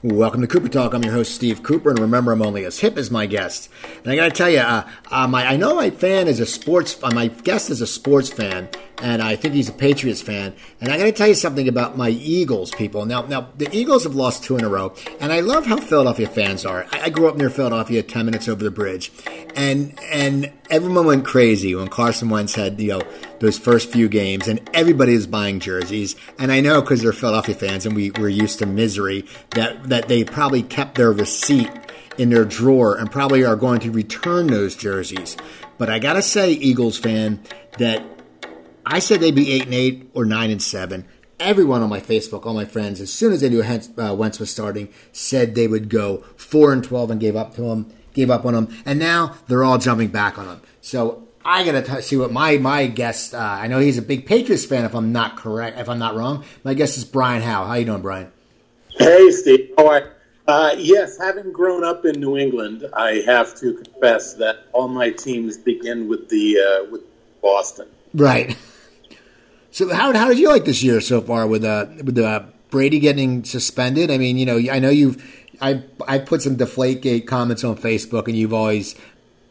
Welcome to Cooper Talk. I'm your host, Steve Cooper, and remember, I'm only as hip as my guest. And I got to tell you, uh, uh, my, I know my fan is a sports, uh, my guest is a sports fan, and I think he's a Patriots fan. And I got to tell you something about my Eagles, people. Now, now the Eagles have lost two in a row, and I love how Philadelphia fans are. I, I grew up near Philadelphia, ten minutes over the bridge, and and everyone went crazy when Carson Wentz had you know those first few games, and everybody is buying jerseys. And I know because they're Philadelphia fans, and we we're used to misery that that they probably kept their receipt in their drawer and probably are going to return those jerseys. But I gotta say, Eagles fan, that I said they'd be eight and eight or nine and seven. Everyone on my Facebook, all my friends, as soon as they knew uh, Wentz was starting, said they would go four and twelve and gave up to him, gave up on him, and now they're all jumping back on him. So I gotta t- see what my my guest. Uh, I know he's a big Patriots fan. If I'm not correct, if I'm not wrong, my guest is Brian Howe. How you doing, Brian? Hey, Steve. How are uh, yes, having grown up in New England, I have to confess that all my teams begin with the uh, with Boston. Right. So how how did you like this year so far with uh with uh, Brady getting suspended? I mean, you know, I know you've I I put some Deflategate comments on Facebook, and you've always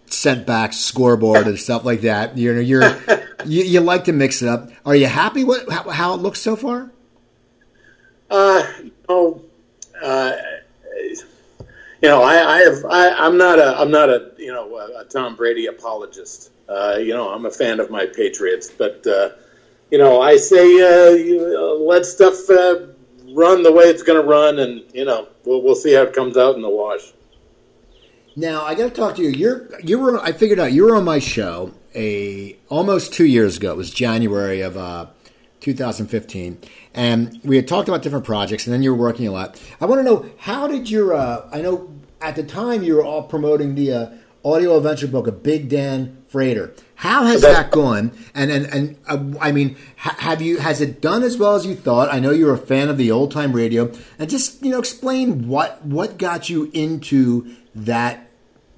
sent back scoreboard and stuff like that. You're you're you, you, like to mix it up. Are you happy with how, how it looks so far? Uh, you know, uh, you know, I, I have, I, am not a, I'm not a, you know, a, a Tom Brady apologist. Uh, you know, I'm a fan of my Patriots, but uh, you know, I say uh, you, uh, let stuff uh, run the way it's going to run, and you know, we'll we'll see how it comes out in the wash. Now I got to talk to you. You're you were I figured out you were on my show a almost two years ago. It was January of uh, 2015, and we had talked about different projects, and then you were working a lot. I want to know how did your? Uh, I know at the time you were all promoting the uh, audio adventure book of Big Dan Frater. How has that gone? And and and uh, I mean, ha- have you has it done as well as you thought? I know you're a fan of the old time radio, and just you know explain what what got you into that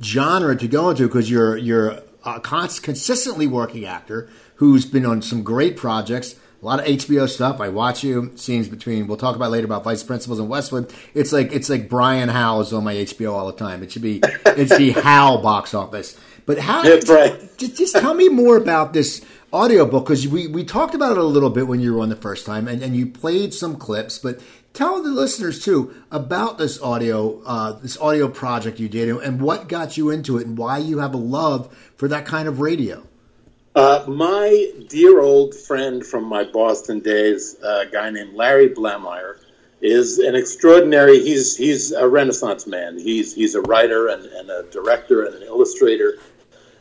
genre to go into because you're you're a consistently working actor who's been on some great projects a lot of HBO stuff. I watch you scenes between. We'll talk about later about Vice Principals and Westworld. It's like it's like Brian Howe's on my HBO all the time. It should be it's the Howe box office. But how? That's right. Just, just tell me more about this audiobook because we we talked about it a little bit when you were on the first time, and, and you played some clips, but. Tell the listeners too about this audio, uh, this audio project you did, and what got you into it, and why you have a love for that kind of radio. Uh, my dear old friend from my Boston days, a guy named Larry Blamire, is an extraordinary. He's he's a Renaissance man. He's he's a writer and, and a director and an illustrator.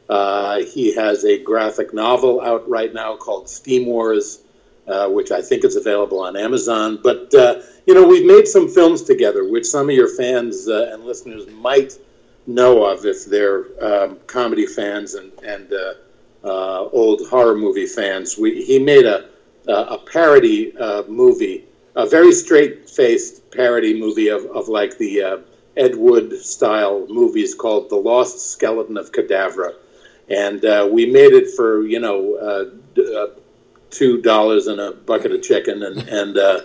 Uh, he has a graphic novel out right now called Steam Wars, uh, which I think is available on Amazon. But uh, you know, we've made some films together, which some of your fans uh, and listeners might know of if they're um, comedy fans and and uh, uh, old horror movie fans. We, he made a, a parody movie, a very straight faced parody movie of, of like the Ed Wood style movies called The Lost Skeleton of Cadavra. And uh, we made it for, you know, uh, two dollars and a bucket of chicken, and and uh,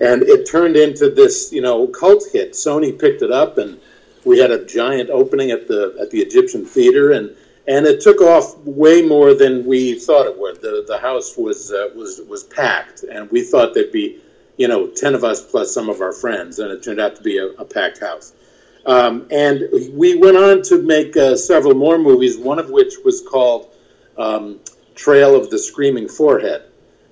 and it turned into this you know cult hit. Sony picked it up, and we had a giant opening at the at the Egyptian Theater, and and it took off way more than we thought it would. The the house was uh, was was packed, and we thought there'd be, you know, ten of us plus some of our friends, and it turned out to be a, a packed house. Um, and we went on to make uh, several more movies, one of which was called um, Trail of the Screaming Forehead,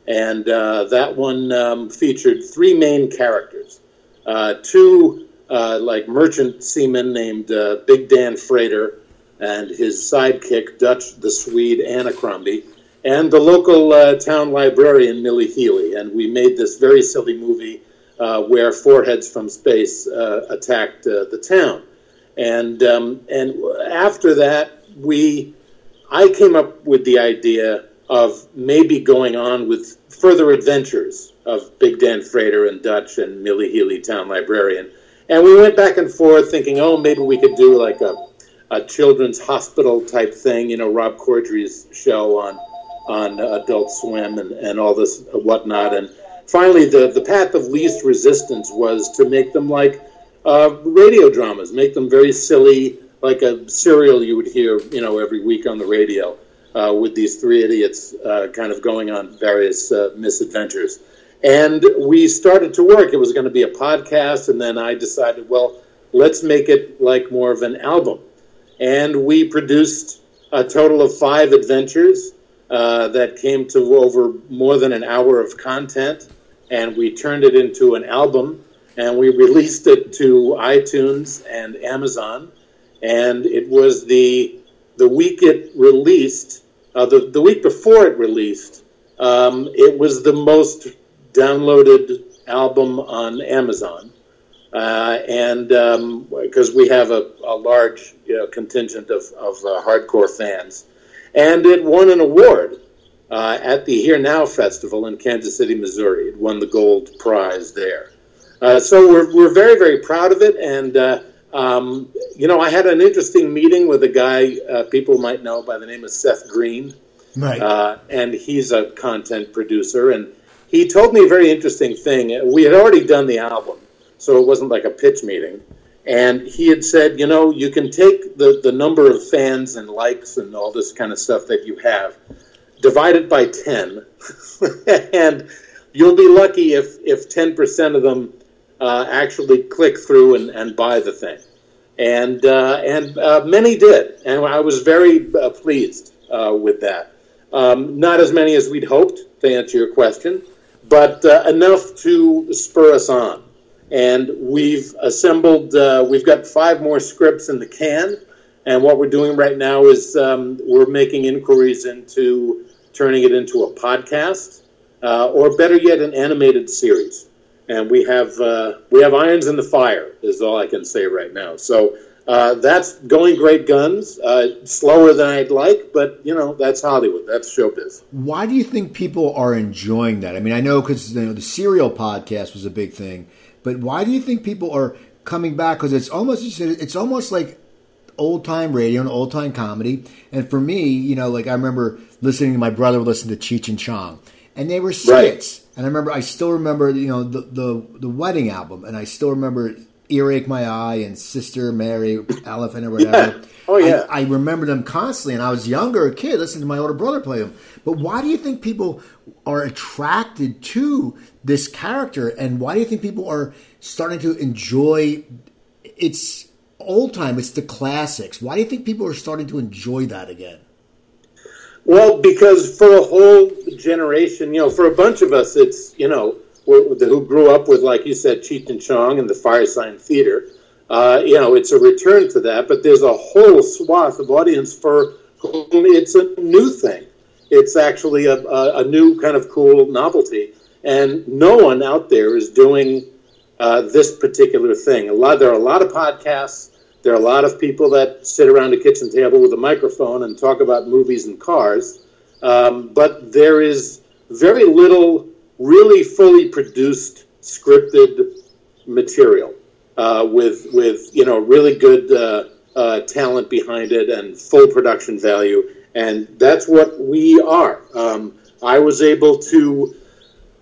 and uh, that one um, featured three main characters, uh, two uh, like merchant seamen named uh, Big Dan Frater and his sidekick, Dutch the Swede Anacrombie, and the local uh, town librarian, Millie Healy. And we made this very silly movie uh, where foreheads from space uh, attacked uh, the town. And, um, and after that, we, I came up with the idea of maybe going on with further adventures of Big Dan Frater and Dutch and Millie Healy, town librarian. And we went back and forth thinking, oh, maybe we could do like a a children's hospital type thing. You know, Rob Corddry's show on on Adult Swim and, and all this whatnot. And finally, the the path of least resistance was to make them like uh, radio dramas, make them very silly, like a serial you would hear, you know, every week on the radio, uh, with these three idiots uh, kind of going on various uh, misadventures. And we started to work. It was going to be a podcast, and then I decided, well, let's make it like more of an album. And we produced a total of five adventures uh, that came to over more than an hour of content, and we turned it into an album, and we released it to iTunes and Amazon, and it was the the week it released, uh, the the week before it released, um, it was the most downloaded album on Amazon. Uh, and because um, we have a, a large you know, contingent of, of uh, hardcore fans, and it won an award uh, at the HEAR Now Festival in Kansas City, Missouri. It won the gold prize there. Uh, so we're, we're very, very proud of it. And, uh, um, you know, I had an interesting meeting with a guy uh, people might know by the name of Seth Green. Right. Uh, and he's a content producer. And he told me a very interesting thing. We had already done the album, so it wasn't like a pitch meeting. And he had said, you know, you can take the, the number of fans and likes and all this kind of stuff that you have, divide it by 10, and you'll be lucky if, if 10% of them uh, actually click through and, and buy the thing. And, uh, and uh, many did. And I was very uh, pleased uh, with that. Um, not as many as we'd hoped, to answer your question, but uh, enough to spur us on and we've assembled. We've got five more scripts in the can, and what we're doing right now is um, we're making inquiries into turning it into a podcast, uh, or better yet, an animated series. And we have uh, we have irons in the fire. Is all I can say right now. So. Uh, that's going great guns. Uh, slower than I'd like, but you know that's Hollywood. That's showbiz. Why do you think people are enjoying that? I mean, I know because you know, the Serial podcast was a big thing, but why do you think people are coming back? Because it's almost it's almost like old time radio and old time comedy. And for me, you know, like I remember listening to my brother listen to Cheech and Chong, and they were skits. Right. And I remember, I still remember, you know, the, the the wedding album, and I still remember Earache My Eye and Sister Mary Elephant or whatever. Yeah. Oh yeah, I, I, remember them constantly, and I was younger, a kid, listening to my older brother play them. But why do you think people are attracted to this character, and why do you think people are starting to enjoy? It's old time. It's the classics. Why do you think people are starting to enjoy that again? Well, because for a whole generation, you know, for a bunch of us, it's you know who grew up with, like you said, Cheech and Chong and the Firesign Theater. Uh, you know, it's a return to that, but there's a whole swath of audience for whom it's a new thing. It's actually a, a, a new kind of cool novelty, and no one out there is doing uh, this particular thing. A lot, there are a lot of podcasts. There are a lot of people that sit around a kitchen table with a microphone and talk about movies and cars, um, but there is very little really fully produced scripted material uh, with with you know really good uh, uh, talent behind it and full production value, and that's what we are. Um, I was able to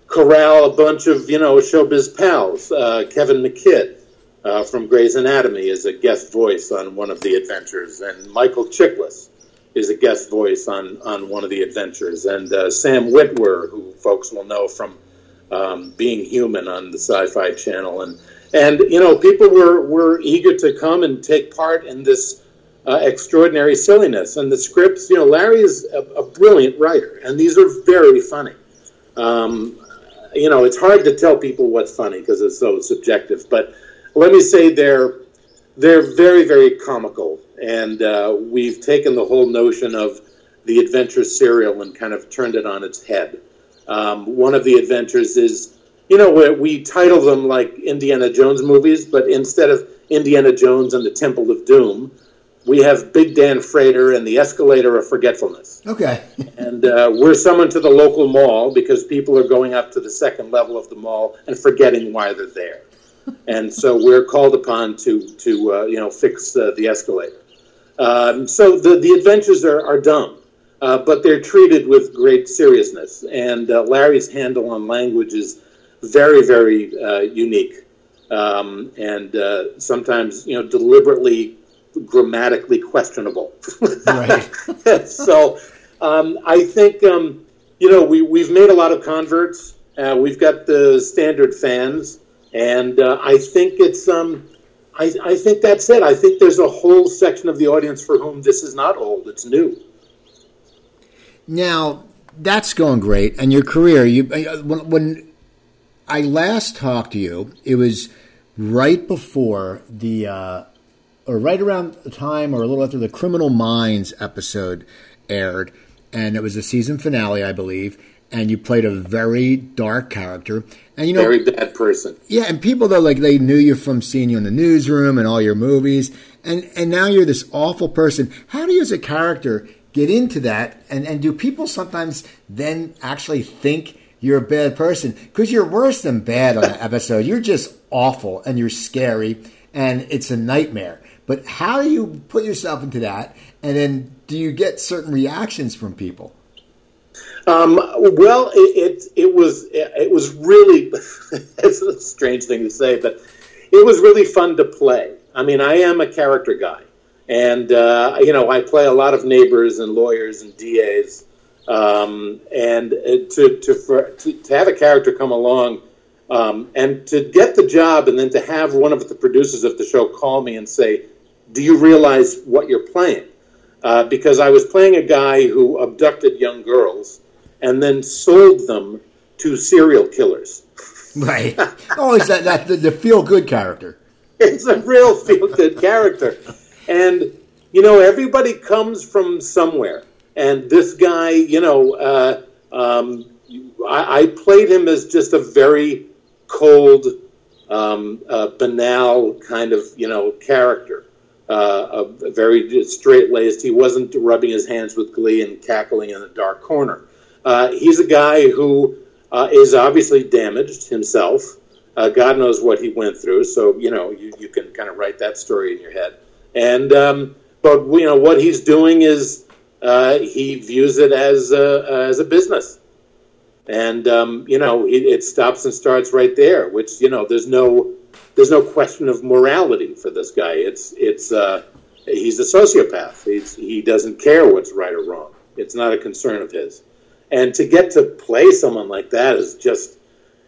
corral a bunch of you know showbiz pals. Uh, Kevin McKidd uh, from Grey's Anatomy is a guest voice on one of the adventures, and Michael Chiklis is a guest voice on, on one of the adventures, and uh, Sam Witwer, who folks will know from um, Being Human on the Sci-Fi Channel, and and you know people were were eager to come and take part in this uh, extraordinary silliness. And the scripts, you know, Larry is a, a brilliant writer, and these are very funny. Um, you know, it's hard to tell people what's funny because it's so subjective, but let me say they're they're very very comical and uh, we've taken the whole notion of the adventure serial and kind of turned it on its head. Um, one of the adventures is, you know, we, we title them like Indiana Jones movies, but instead of Indiana Jones and the Temple of Doom, we have Big Dan Frater and the Escalator of Forgetfulness. Okay. and uh, we're summoned to the local mall because people are going up to the second level of the mall and forgetting why they're there. And so we're called upon to to uh, you know fix uh, the escalator. Um, so the, the adventures are, are dumb, uh, but they're treated with great seriousness. And uh, Larry's handle on language is very, very uh, unique. um, and uh, sometimes you know deliberately grammatically questionable. Right. so um, I think um, you know we we've made a lot of converts. Uh, we've got the standard fans, and uh, I think it's um, I, I think that's it. I think there's a whole section of the audience for whom this is not old; it's new. Now that's going great, and your career. You uh, when, when I last talked to you, it was right before the, uh, or right around the time, or a little after the Criminal Minds episode aired, and it was the season finale, I believe. And you played a very dark character, and you know, Very bad person. yeah, and people though like they knew you from seeing you in the newsroom and all your movies, and and now you're this awful person. How do you, as a character, get into that? And and do people sometimes then actually think you're a bad person because you're worse than bad on that episode? You're just awful and you're scary and it's a nightmare. But how do you put yourself into that? And then do you get certain reactions from people? Um, well, it, it it was it was really it's a strange thing to say, but it was really fun to play. I mean, I am a character guy, and uh, you know, I play a lot of neighbors and lawyers and DAs, um, and uh, to to, for, to to have a character come along. Um, and to get the job, and then to have one of the producers of the show call me and say, "Do you realize what you're playing?" Uh, because I was playing a guy who abducted young girls and then sold them to serial killers. Right. oh, is that, that the, the feel good character? It's a real feel good character. And, you know, everybody comes from somewhere. And this guy, you know, uh, um, I, I played him as just a very cold, um, uh, banal kind of, you know, character. Uh, a, a very straight laced. He wasn't rubbing his hands with glee and cackling in a dark corner. Uh, he's a guy who uh, is obviously damaged himself. Uh, God knows what he went through, so you know you, you can kind of write that story in your head. And um, but you know what he's doing is uh, he views it as a, as a business, and um, you know it, it stops and starts right there. Which you know there's no there's no question of morality for this guy. It's it's uh, he's a sociopath. He's, he doesn't care what's right or wrong. It's not a concern of his and to get to play someone like that is just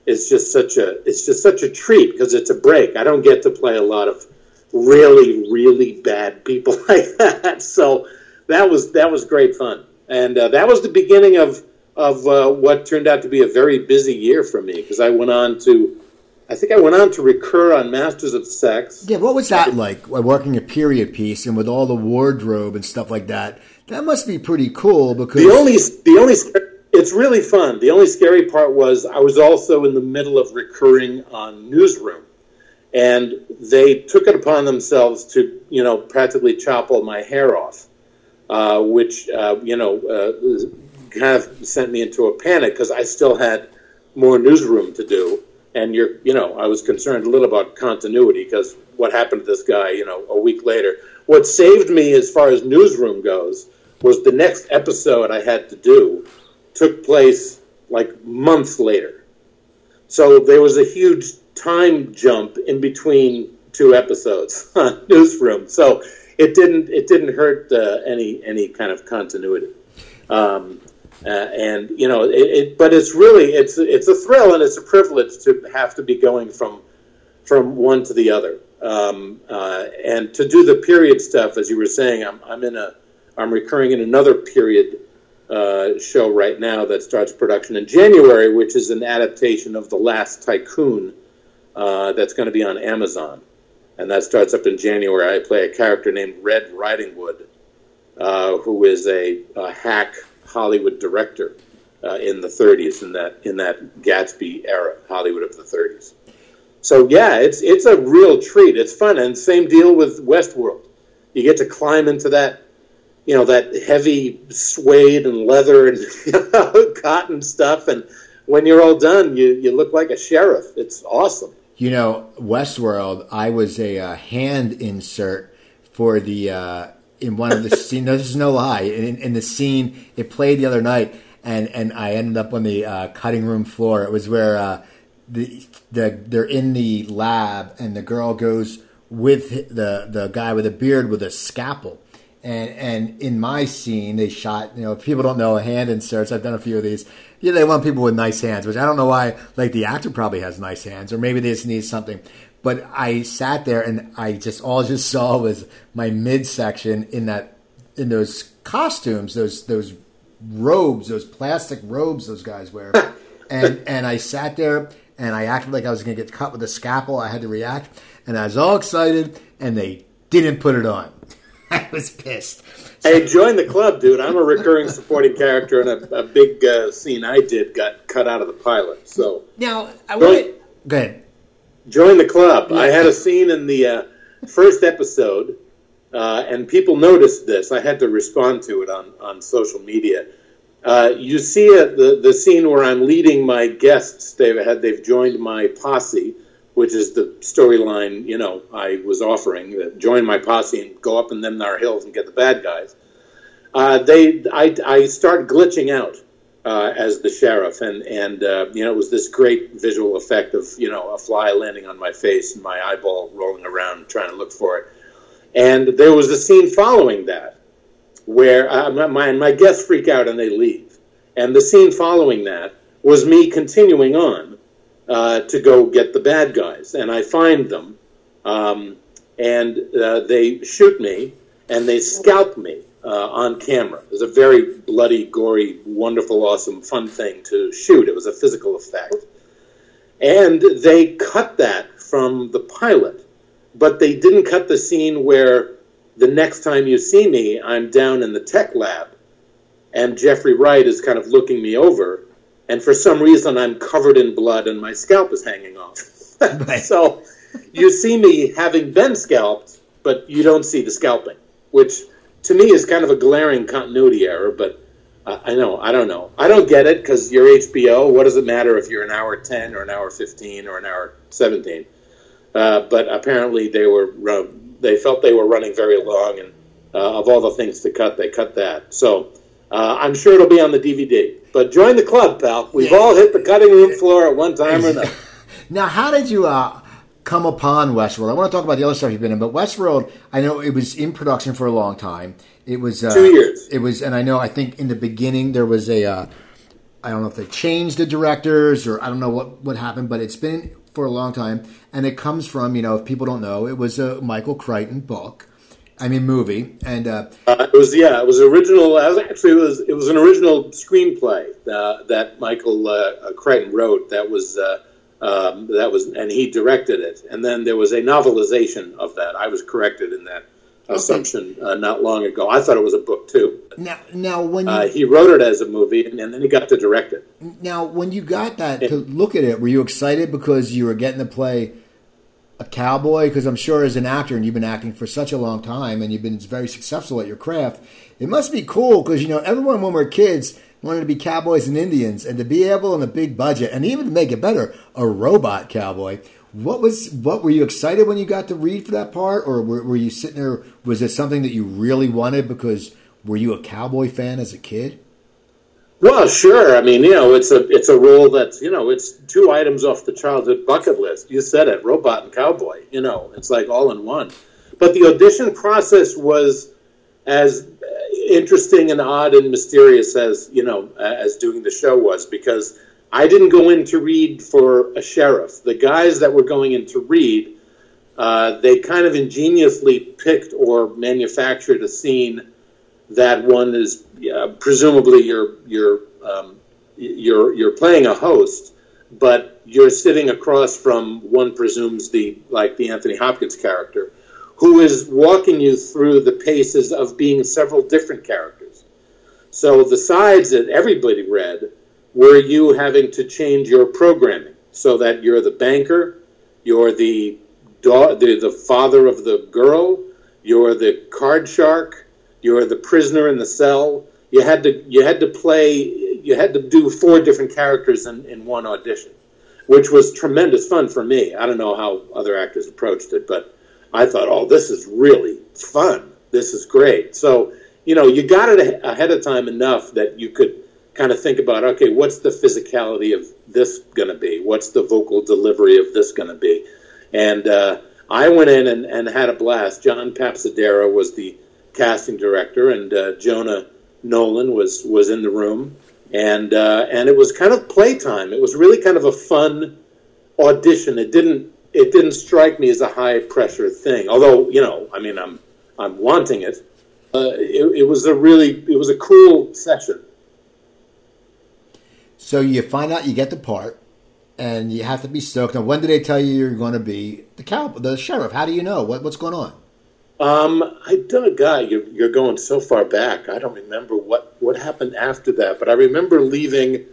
it's just such a it's just such a treat because it's a break. I don't get to play a lot of really really bad people like that, so that was that was great fun, and uh, that was the beginning of of uh, what turned out to be a very busy year for me because I went on to. I think I went on to recur on Masters of Sex. Yeah, what was that like? uh, Working a period piece and with all the wardrobe and stuff like that. That must be pretty cool because The only the only it's really fun. The only scary part was I was also in the middle of recurring on Newsroom, and they took it upon themselves to you know practically chop all my hair off, uh, which uh, you know uh, kind of sent me into a panic because I still had more Newsroom to do, and you're you know I was concerned a little about continuity because what happened to this guy you know a week later. What saved me as far as Newsroom goes was the next episode I had to do took place like months later. So there was a huge time jump in between two episodes on Newsroom. So it didn't it didn't hurt uh, any any kind of continuity. Um, uh, and you know, it, it, but it's really it's it's a thrill and it's a privilege to have to be going from from one to the other. Um, uh, and to do the period stuff, as you were saying, I'm I'm in a I'm recurring in another period uh, show right now that starts production in January, which is an adaptation of The Last Tycoon uh, that's going to be on Amazon. And that starts up in January. I play a character named Red Ridingwood, uh, who is a, a, hack Hollywood director uh, in the 30s, in that, in that Gatsby era, Hollywood of the 30s. So, yeah, it's, it's a real treat. It's fun. And same deal with Westworld. You get to climb into that you know that heavy suede and leather and cotton stuff. And when you're all done you, you look like a sheriff. It's awesome. You know westworld i was a uh, hand insert for the uh, in one of the scenes no, this is no lie. In, in, the scene it played the other night and and i ended up on the uh, cutting room floor. It was where uh, the the they're in the lab and the girl goes with the the guy with a beard with a scalpel. And and in my scene, they shot. You know, if people don't know hand inserts, I've done a few of these. Yeah, they want people with nice hands, which I don't know why. Like the actor probably has nice hands, or maybe they just need something. But I sat there and I just all I just saw was my midsection in that in those costumes, those those robes, those plastic robes those guys wear. and and I sat there and I acted like I was going to get cut with a scalpel. I had to react, and I was all excited, and they didn't put it on. I was pissed. Hey, join the club, dude. I'm a recurring supporting character, and a, a big uh, scene I did got cut out of the pilot. So now I want go ahead. Join the club. I had a scene in the uh, first episode, uh, and people noticed this. I had to respond to it on on social media. Uh, you see it, the the scene where I'm leading my guests. They've had they've joined my posse which is the storyline, you know, I was offering, that join my posse and go up in them our hills and get the bad guys. Uh, they, I, I start glitching out uh, as the sheriff, and and uh, you know it was this great visual effect of you know a fly landing on my face and my eyeball rolling around trying to look for it. And there was a scene following that where uh, my my guests freak out and they leave, and the scene following that was me continuing on uh, to go get the bad guys, and I find them, um, and uh, they shoot me and they scalp me uh, on camera. It was a very bloody, gory, wonderful, awesome, fun thing to shoot. It was a physical effect, and they cut that from the pilot, but they didn't cut the scene where the next time you see me, I'm down in the tech lab, and Jeffrey Wright is kind of looking me over and for some reason I'm covered in blood and my scalp is hanging off. so you see me having been scalped, but you don't see the scalping, which to me is kind of a glaring continuity error. But uh, I know I don't know. I don't get it because you're HBO. What does it matter if you're an hour ten or an hour fifteen or an hour seventeen? Uh, but apparently they were uh, they felt they were running very long, and uh, of all the things to cut, they cut that. So uh, I'm sure it'll be on the DVD. But join the club, pal. We've yeah. all hit the cutting room floor at one time or another. now, how did you uh, come upon Westworld? I want to talk about the other stuff you've been in, but Westworld, I know it was in production for a long time. It was uh, two years. It was, and I know. I think in the beginning there was a. Uh, I don't know if they changed the directors or I don't know what what happened, but it's been for a long time, and it comes from you know if people don't know, it was a Michael Crichton book I mean, movie, and uh, uh, it was yeah, it was original. Actually, it was it was an original screenplay uh, that Michael uh, Crichton wrote. That was uh, um, that was, and he directed it. And then there was a novelization of that. I was corrected in that okay. assumption uh, not long ago. I thought it was a book too. Now, now when you, he wrote it as a movie, and, and, then he got to direct it. Now, when you got that to look at it, were you excited because you were getting to play? A cowboy? Because I'm sure as an actor, and you've been acting for such a long time, and you've been very successful at your craft, it must be cool because you know everyone when we're kids wanted to be cowboys and Indians, and to be able on a big budget, and even to make it better, a robot cowboy. What was what were you excited when you got to read for that part, or were, were you sitting there? Was it something that you really wanted because were you a cowboy fan as a kid? Well, sure. I mean, you know, it's a it's a role that's you know it's two items off the childhood bucket list. You said it, robot and cowboy. You know, it's like all in one. But the audition process was as interesting and odd and mysterious as you know as doing the show was because I didn't go in to read for a sheriff. The guys that were going in to read, uh, they kind of ingeniously picked or manufactured a scene that one is uh, presumably you're you're um, you're you're playing a host, but you're sitting across from one presumes the like the Anthony Hopkins character, who is walking you through the paces of being several different characters. So the sides that everybody read were you having to change your programming so that you're the banker, you're the the, the father of the girl, you're the card shark, you're the prisoner in the cell. You had to you had to play you had to do four different characters in, in one audition, which was tremendous fun for me. I don't know how other actors approached it, but I thought, oh, this is really fun. This is great. So you know, you got it ahead of time enough that you could kind of think about okay, what's the physicality of this going to be? What's the vocal delivery of this going to be? And uh, I went in and, and, had a blast. John Papsidera was the casting director, and uh, Jonah Nolan was was in the room, and uh, and it was kind of playtime. It was really kind of a fun audition. It didn't it didn't strike me as a high pressure thing. Although you know, I mean, I'm I'm wanting it. Uh, it, it was a really it was a cool session. So you find out you get the part, and you have to be stoked. Now, when did they tell you you're going to be the cow, the sheriff? How do you know what, what's going on? Um, I don't, God, you're, you're going so far back. I don't remember what, what happened after that, but I remember leaving,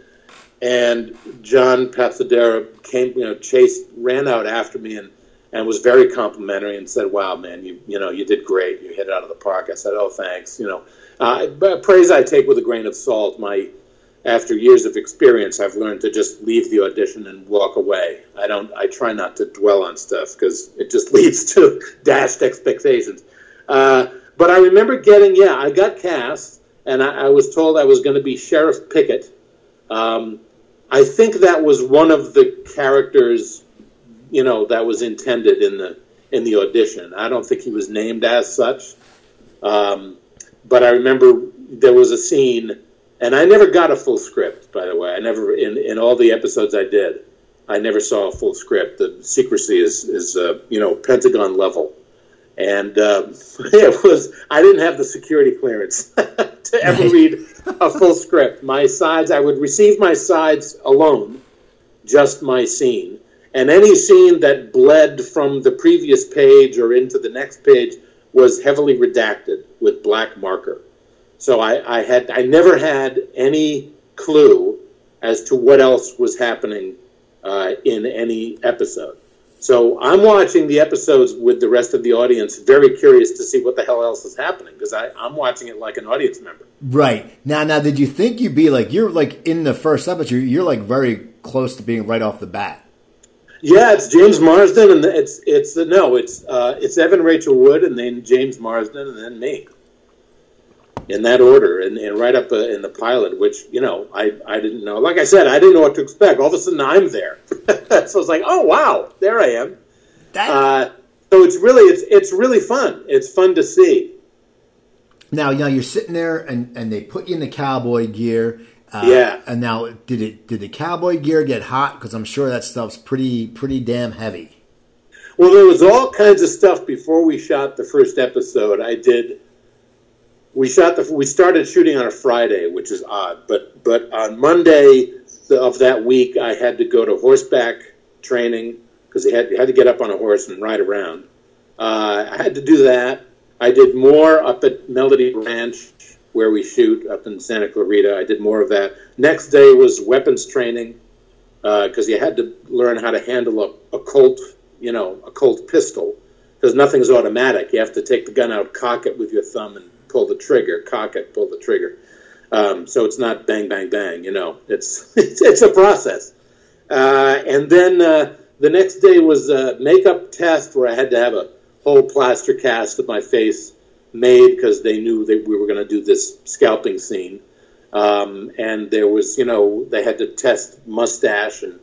and John Papsidera came, you know, Chase ran out after me and, and was very complimentary and said, "Wow, man, you you know you did great. You hit it out of the park." I said, "Oh, thanks." You know, uh, praise I take with a grain of salt. My after years of experience, I've learned to just leave the audition and walk away. I don't. I try not to dwell on stuff because it just leads to dashed expectations. Uh, but I remember getting, yeah, I got cast, and I, I was told I was going to be Sheriff Pickett. Um, I think that was one of the characters, you know, that was intended in the in the audition. I don't think he was named as such, um, but I remember there was a scene and I never got a full script, by the way. I never in in all the episodes I did, I never saw a full script. The secrecy is is uh, you know Pentagon level, and uh, it was I didn't have the security clearance to ever read a full script. My sides, I would receive my sides alone, just my scene, and any scene that bled from the previous page or into the next page was heavily redacted with black marker. So I, I had I never had any clue as to what else was happening uh, in any episode. So I'm watching the episodes with the rest of the audience, very curious to see what the hell else is happening because I'm watching it like an audience member. Right now, now did you think you'd be like you're like in the first episode? You're, like very close to being right off the bat. Yeah, it's James Marsden, and it's it's no, it's uh, it's Evan Rachel Wood, and then James Marsden, and then me in that order and, and right up uh, in the pilot, which, you know, I, I didn't know. Like I said, I didn't know what to expect. All of a sudden, I'm there. so it's like, oh, wow, there I am. Uh, so it's really, it's, it's really fun. It's fun to see. Now, you know, you're sitting there and, and they put you in the cowboy gear. Uh, yeah. And now, did it did the cowboy gear get hot? Because I'm sure that stuff's pretty pretty damn heavy. Well, there was all kinds of stuff before we shot the first episode. I did we shot the we started shooting on a Friday, which is odd. But but on Monday of that week, I had to go to horseback training because you had had to get up on a horse and ride around. Uh, I had to do that. I did more up at Melody Ranch where we shoot up in Santa Clarita. I did more of that. Next day was weapons training because uh, you had to learn how to handle a, a Colt, you know, a Colt pistol because nothing's automatic. You have to take the gun out, cock it with your thumb, and pull the trigger, cock it, pull the trigger. Um, so it's not bang, bang, bang. You know, it's it's, it's a process. Uh, and then uh, the next day was a makeup test where I had to have a whole plaster cast of my face made because they knew that we were going to do this scalping scene. Um, and there was, you know, they had to test mustache and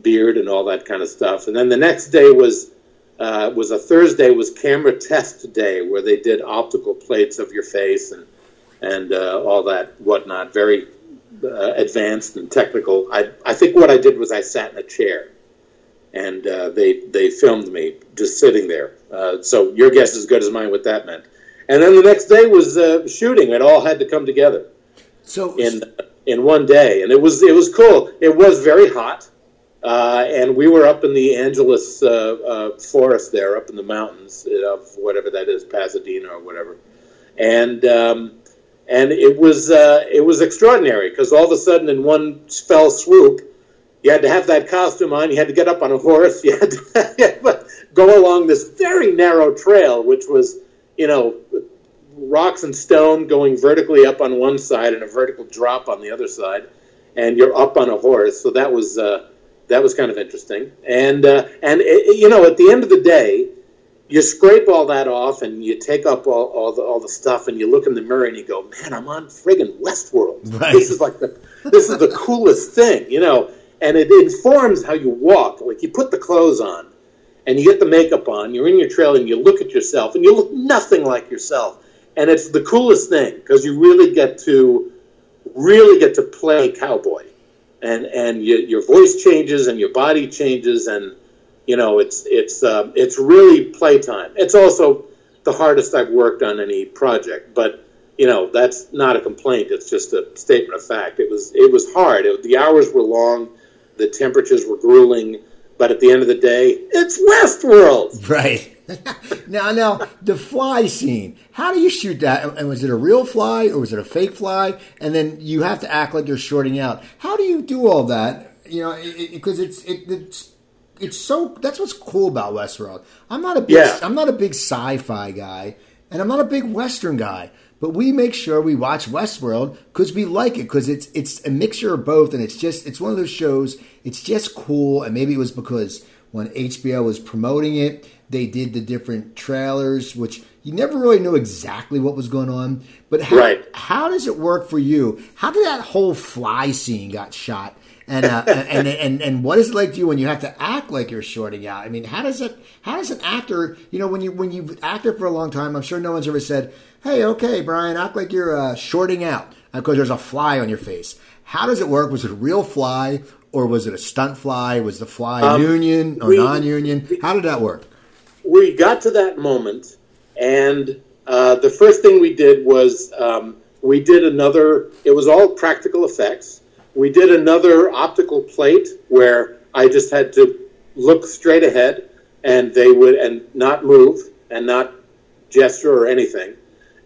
beard and all that kind of stuff. And then the next day was uh, was a Thursday was camera test day where they did optical plates of your face and and uh, all that whatnot. Very uh, advanced and technical. I I think what I did was I sat in a chair and uh, they they filmed me just sitting there. Uh, so your guess is as good as mine what that meant. And then the next day was uh, shooting. It all had to come together. So in in one day, and it was it was cool. It was very hot. Uh, and we were up in the Angeles uh, uh, forest there, up in the mountains of whatever that is, Pasadena or whatever. And um, and it was uh, it was extraordinary because all of a sudden, in one fell swoop, you had to have that costume on. You had to get up on a horse. You had to go along this very narrow trail, which was you know rocks and stone going vertically up on one side and a vertical drop on the other side, and you're up on a horse. So that was uh, that was kind of interesting. And uh, and it, you know, at the end of the day, you scrape all that off and you take up all, all the all the stuff and you look in the mirror and you go, man, I'm on friggin' Westworld. Right. This is like the this is the coolest thing, you know. And it informs how you walk. Like you put the clothes on and you get the makeup on. You're in your trailer and you look at yourself and you look nothing like yourself. And it's the coolest thing because you really get to really get to play cowboy, and and you, your voice changes and your body changes and you know, it's it's um, it's really playtime. It's also the hardest I've worked on any project, but you know, that's not a complaint. It's just a statement of fact. It was it was hard. It, the hours were long, the temperatures were grueling, but at the end of the day, it's Westworld. Right. now, now the fly scene. How do you shoot that? And was it a real fly or was it a fake fly? And then you have to act like you're shorting out. How do you do all that? You know, because it, it's it, it's it's so that's what's cool about Westworld. I'm not a big Yeah. I'm not a big sci-fi guy, and I'm not a big Western guy. But we make sure we watch Westworld because we like it because it's it's a mixture of both, and it's just it's one of those shows. It's just cool, and maybe it was because when HBO was promoting it, they did the different trailers, which you never really knew exactly what was going on. But how, Right. how does it work for you? How did that whole fly scene got shot? And, uh, and and and what is it like to you when you have to act like you're shorting out? I mean, how does it? How does an actor? You know, when you when you've acted for a long time, I'm sure no one's ever said, "Hey, okay, Brian, act like you're uh, shorting out because there's a fly on your face." How does it work? Was it a real fly or was it a stunt fly? Was the fly Um, union or we- non-union? How did that work? We got to that moment, and uh, the first thing we did was um, we did another. It was all practical effects. We did another optical plate where I just had to look straight ahead, and they would and not move and not gesture or anything,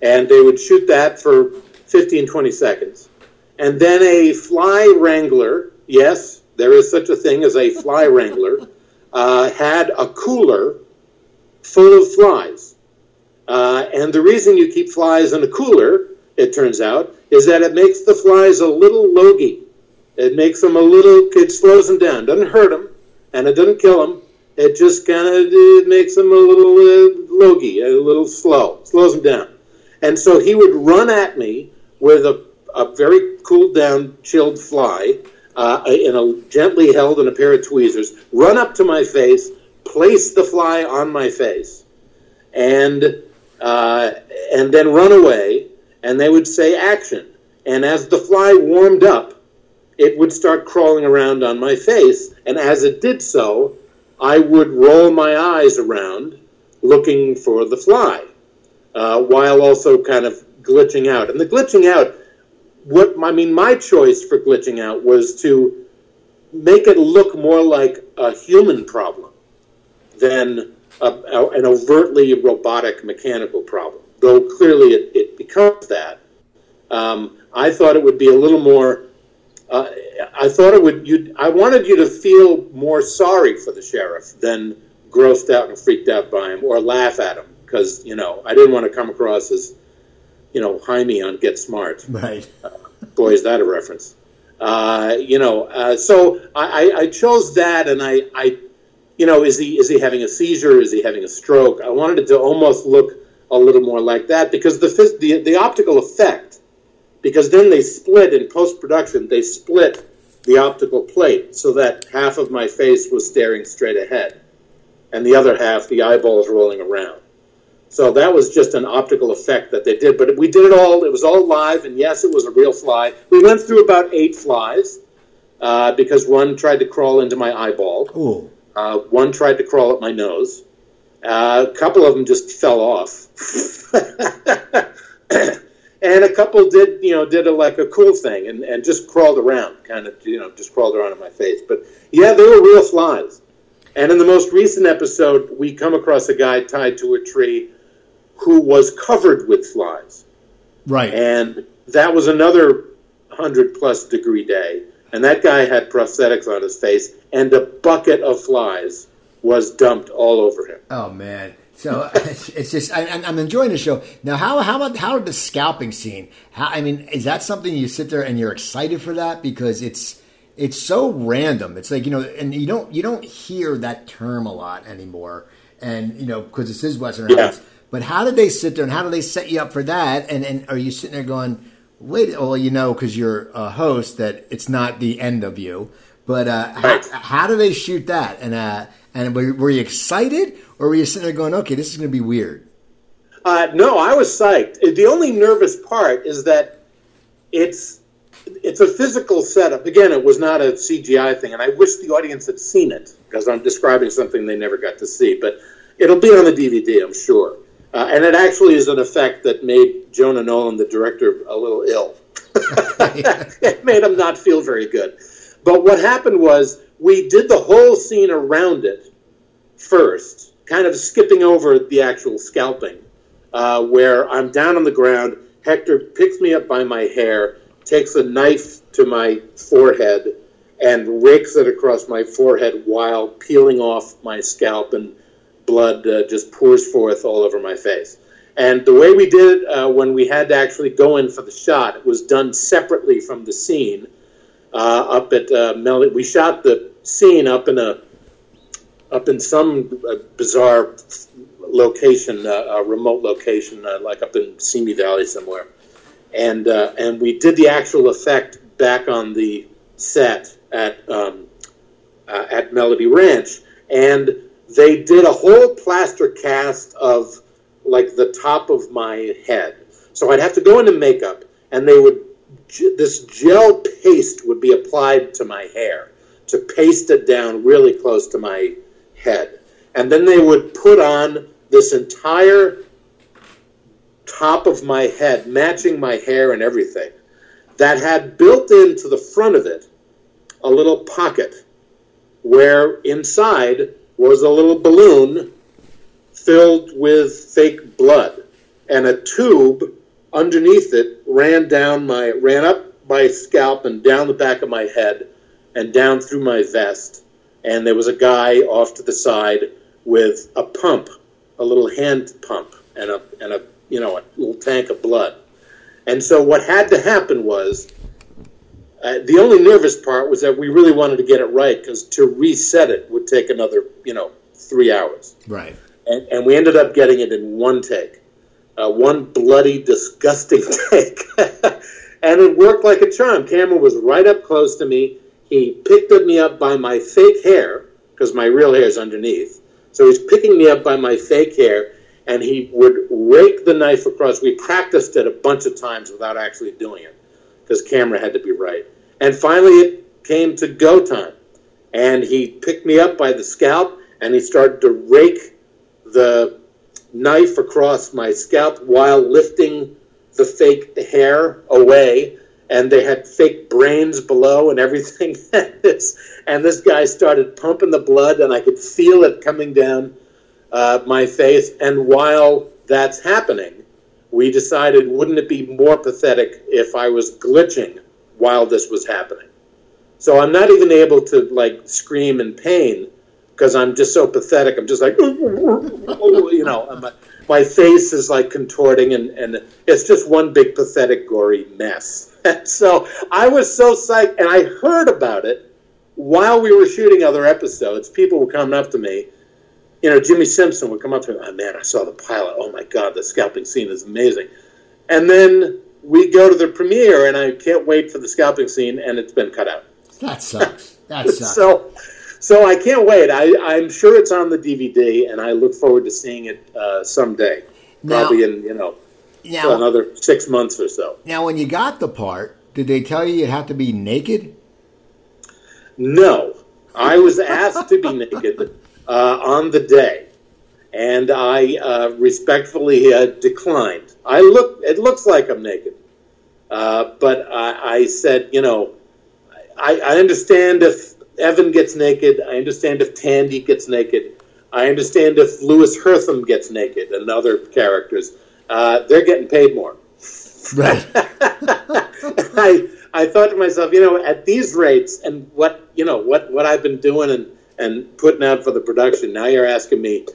and they would shoot that for 15, 20 seconds, and then a fly wrangler. Yes, there is such a thing as a fly wrangler. Uh, had a cooler full of flies. Uh, and the reason you keep flies in a cooler, it turns out, is that it makes the flies a little logy. It makes them a little, it slows them down. Doesn't hurt them, and it doesn't kill them. It just kind of makes them a little uh, logy, a little slow, slows them down. And so he would run at me with a, a very cooled down, chilled fly uh, in a gently held in a pair of tweezers, run up to my face, place the fly on my face, and uh, and then run away. And they would say action. And as the fly warmed up, it would start crawling around on my face. And as it did so, I would roll my eyes around looking for the fly, uh, while also kind of glitching out. And the glitching out, what I mean, my choice for glitching out was to make it look more like a human problem than a, an overtly robotic mechanical problem. Though clearly it, it becomes that. Um, I thought it would be a little more. Uh, I thought it would. You, I wanted you to feel more sorry for the sheriff than grossed out and freaked out by him, or laugh at him, because you know I didn't want to come across as, you know, Hymie on Get Smart. Right. Boy, is that a reference. Uh, you know, uh, so I, I, I chose that, and I, I, you know, is he is he having a seizure? Is he having a stroke? I wanted it to almost look a little more like that because the the, the optical effect, because then they split in post production. They split the optical plate so that half of my face was staring straight ahead, and the other half the eyeballs rolling around. So that was just an optical effect that they did. But we did it all. It was all live, and yes, it was a real fly. We went through about eight flies uh, because one tried to crawl into my eyeball. Ooh. Uh, one tried to crawl up my nose. Uh, a couple of them just fell off. and a couple did, you know, did a, like a cool thing and, and just crawled around, kind of, you know, just crawled around in my face. But yeah, they were real flies. And in the most recent episode, we come across a guy tied to a tree who was covered with flies. Right. And that was another 100 plus degree day. And that guy had prosthetics on his face, and a bucket of flies was dumped all over him. Oh man. So it's just I, I'm I'm enjoying the show now. How how about how the scalping scene? How I mean, is that something you sit there and you're excited for that because it's it's so random. It's like you know, and you don't you don't hear that term a lot anymore. and you know because this is Western Yeah. Heights. But how did they sit there and how do they set you up for that? And and are you sitting there going, wait? Well, you know, because you're a host, that it's not the end of you. But uh, Right. how, how do they shoot that? And uh, and were, were you excited or were you sitting there going, okay, this is going to be weird? Uh, no, I was psyched. The only nervous part is that it's it's a physical setup. Again, it was not a CGI thing, and I wish the audience had seen it because I'm describing something they never got to see. But it'll be on the DVD, I'm sure. Uh, and it actually is an effect that made Jonah Nolan, the director, a little ill. it made him not feel very good. But what happened was we did the whole scene around it first, kind of skipping over the actual scalping, uh, where I'm down on the ground. Hector picks me up by my hair, takes a knife to my forehead, and rakes it across my forehead while peeling off my scalp, and blood uh, just pours forth all over my face. And the way we did it uh, when we had to actually go in for the shot, it was done separately from the scene. Uh, up at uh, Mel, we shot the scene up in a up in some uh, bizarre location, uh, a remote location, uh, like up in Simi Valley somewhere, and and we did the actual effect back on the set at um, at Melody Ranch, and they did a whole plaster cast of like the top of my head. So I'd have to go into makeup, and they would this gel paste would be applied to my hair to paste it down really close to my head. And then they would put on this entire top of my head, matching my hair and everything, that had built into the front of it a little pocket where inside was a little balloon filled with fake blood. And a tube underneath it ran down my ran up my scalp and down the back of my head and down through my vest and there was a guy off to the side with a pump a little hand pump and a and a you know a little tank of blood and so what had to happen was uh, the only nervous part was that we really wanted to get it right because to reset it would take another you know three hours Right. And, and we ended up getting it in one take, uh, one bloody, disgusting take, and it worked like a charm. Cameron was right up close to me. He picked me up by my fake hair because my real hair is underneath. So he's picking me up by my fake hair, and he would rake the knife across. We practiced it a bunch of times without actually doing it because camera had to be right. And finally, it came to go time, and he picked me up by the scalp, and he started to rake the knife across my scalp while lifting the fake hair away and they had fake brains below and everything. And this and this guy started pumping the blood and i could feel it coming down uh, my face. And while that's happening we decided wouldn't it be more pathetic if i was glitching while this was happening? So i'm not even able to like scream in pain because I'm just so pathetic. I'm just like, you know, I'm, my face is like contorting, and, and it's just one big pathetic, gory mess. And so I was so psyched, and I heard about it while we were shooting other episodes. People were coming up to me. You know, Jimmy Simpson would come up to me, oh man, I saw the pilot. Oh my God, the scalping scene is amazing. And then we go to the premiere, and I can't wait for the scalping scene, and it's been cut out. That sucks. That sucks. So, so I can't wait. I, I'm sure it's on the DVD, and I look forward to seeing it uh, someday. Now- Probably in you know now, another six months or so. now, when you got the part, did they tell you you'd have to be naked? No, I was asked to be naked uh, on the day, and I uh, respectfully uh, declined. I look. It looks like I'm naked, uh, but I, I said, you know, I, I understand if Evan gets naked. I understand if Thandie gets naked. I understand if Louis Herthum gets naked and other characters. Uh, they're getting paid more. Right. I I thought to myself, you know, at these rates and what you know what what I've been doing and and putting out for the production, now you're asking me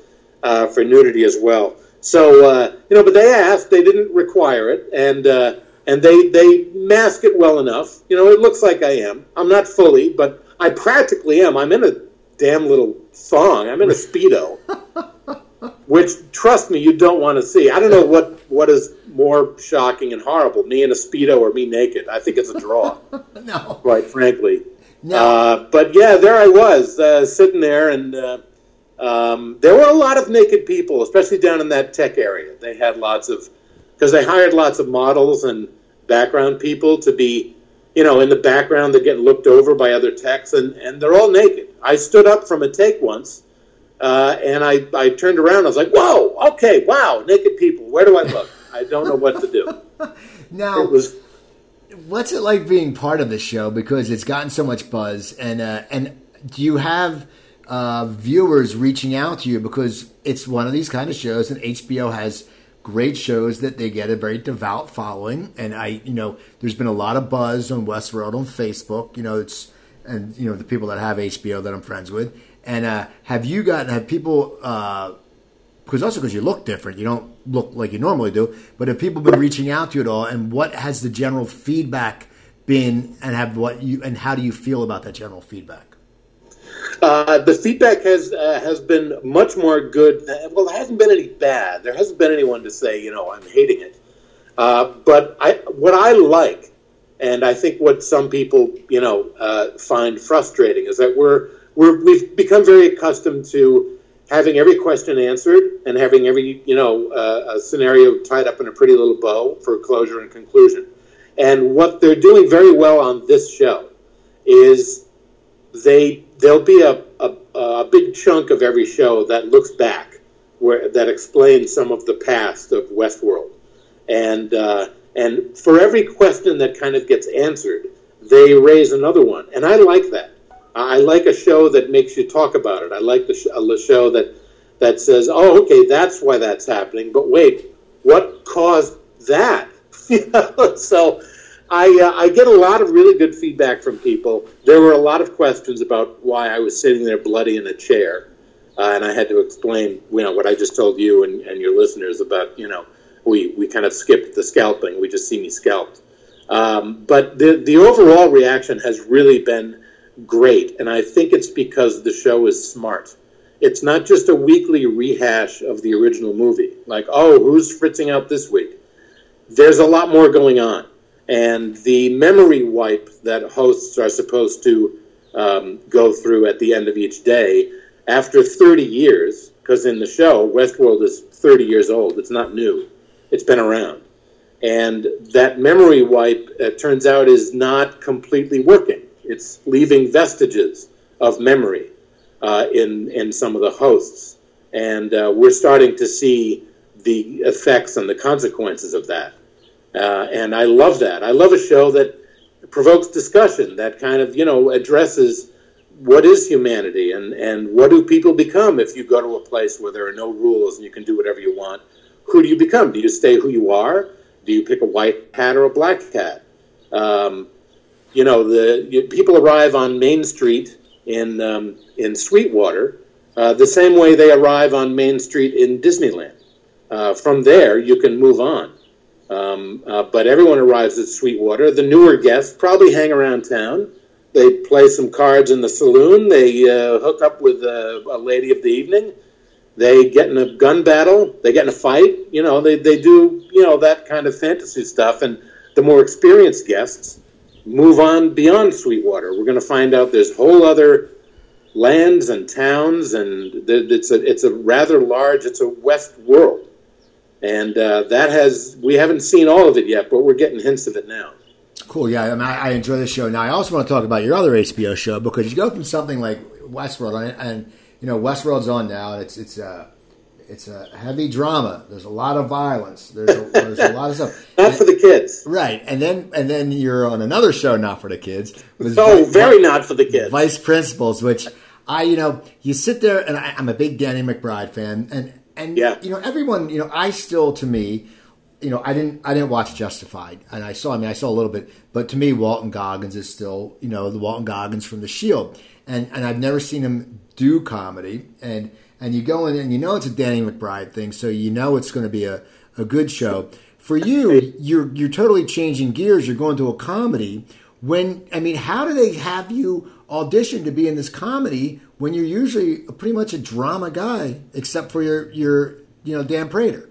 uh, for nudity as well. So uh, you know, but they asked, they didn't require it, and uh, and they they mask it well enough. You know, it looks like I am. I'm not fully, but I practically am. I'm in a damn little thong. I'm in a speedo. which trust me, you don't want to see. I don't know what what is more shocking and horrible, me in a speedo or me naked. I think it's a draw. no, quite frankly. No. Uh, but yeah, there I was uh, sitting there, and uh, um, there were a lot of naked people, especially down in that tech area. They had lots of because they hired lots of models and background people to be, you know, in the background. they're getting looked over by other techs, and and they're all naked. I stood up from a take once. Uh, and I, I turned around. I was like, "Whoa, okay, wow, naked people. Where do I look? I don't know what to do." now, It was what's it like being part of the show because it's gotten so much buzz and uh, and do you have uh, viewers reaching out to you because it's one of these kind of shows and HBO has great shows that they get a very devout following and I you know there's been a lot of buzz on Westworld on Facebook you know it's and you know the people that have HBO that I'm friends with and uh, have you gotten have people uh, because also because you look different. You don't look like you normally do. But have people been reaching out to you at all? And what has the general feedback been? And have what you and how do you feel about that general feedback? Uh, the feedback has uh, has been much more good. Well, there hasn't been any bad. There hasn't been anyone to say, you know, I'm hating it. Uh, but I, what I like, and I think what some people, you know, uh, find frustrating is that we're we're we've become very accustomed to having every question answered and having every you know uh, scenario tied up in a pretty little bow for closure and conclusion. And what they're doing very well on this show is they there'll be a, a, a big chunk of every show that looks back where that explains some of the past of Westworld, and uh, and for every question that kind of gets answered, they raise another one, and I like that. I like a show that makes you talk about it. I like the sh- show that that says, "Oh, okay, that's why that's happening." But wait, what caused that? So I uh, I get a lot of really good feedback from people. There were a lot of questions about why I was sitting there bloody in a chair, uh, and I had to explain, you know, what I just told you and, and your listeners about, you know, we we kind of skipped the scalping. We just see me scalped. Um, but the the overall reaction has really been great, and I think it's because the show is smart. It's not just a weekly rehash of the original movie, like, oh, who's fritzing out this week? There's a lot more going on, and the memory wipe that hosts are supposed to um, go through at the end of each day after 30 years, because in the show, Westworld is 30 years old. It's not new. It's been around. And that memory wipe, it turns out, is not completely working. It's leaving vestiges of memory uh, in in some of the hosts, and uh, we're starting to see the effects and the consequences of that. Uh, and I love that. I love a show that provokes discussion, that kind of you know addresses what is humanity and and what do people become if you go to a place where there are no rules and you can do whatever you want. Who do you become? Do you stay who you are? Do you pick a white hat or a black hat? Um, you know, the you, people arrive on Main Street in um, in Sweetwater uh, the same way they arrive on Main Street in Disneyland. Uh, from there, you can move on. Um, uh, but everyone arrives at Sweetwater. The newer guests probably hang around town. They play some cards in the saloon. They uh, hook up with a, a lady of the evening. They get in a gun battle. They get in a fight. You know, they, they do, you know, that kind of fantasy stuff. And the more experienced guests move on beyond Sweetwater. We're going to find out there's whole other lands and towns, and it's a it's a rather large. It's a West world, and uh, that has we haven't seen all of it yet, but we're getting hints of it now. Cool, yeah. I, mean, I, I enjoy the show. Now, I also want to talk about your other HBO show because you go from something like Westworld, and, and you know Westworld's on now, and it's it's uh, it's a heavy drama. There's a lot of violence. There's a, there's a lot of stuff. not for the kids, right? And then and then you're on another show, not for the kids. Oh, vice, very not for the kids. Vice Principals, which I, you know, you sit there, and I, am a big Danny McBride fan, and and yeah. you know, everyone, you know, I still, to me, you know, I didn't I didn't watch Justified, and I saw, I mean, I saw a little bit, but to me, Walton Goggins is still, you know, the Walton Goggins from The Shield, and and I've never seen him do comedy, and and you go in and you know it's a Danny McBride thing, so you know it's going to be a, a good show. For you, you're you're totally changing gears. You're going to a comedy. When I mean, how do they have you audition to be in this comedy when you're usually pretty much a drama guy, except for your your you know Dan Frater.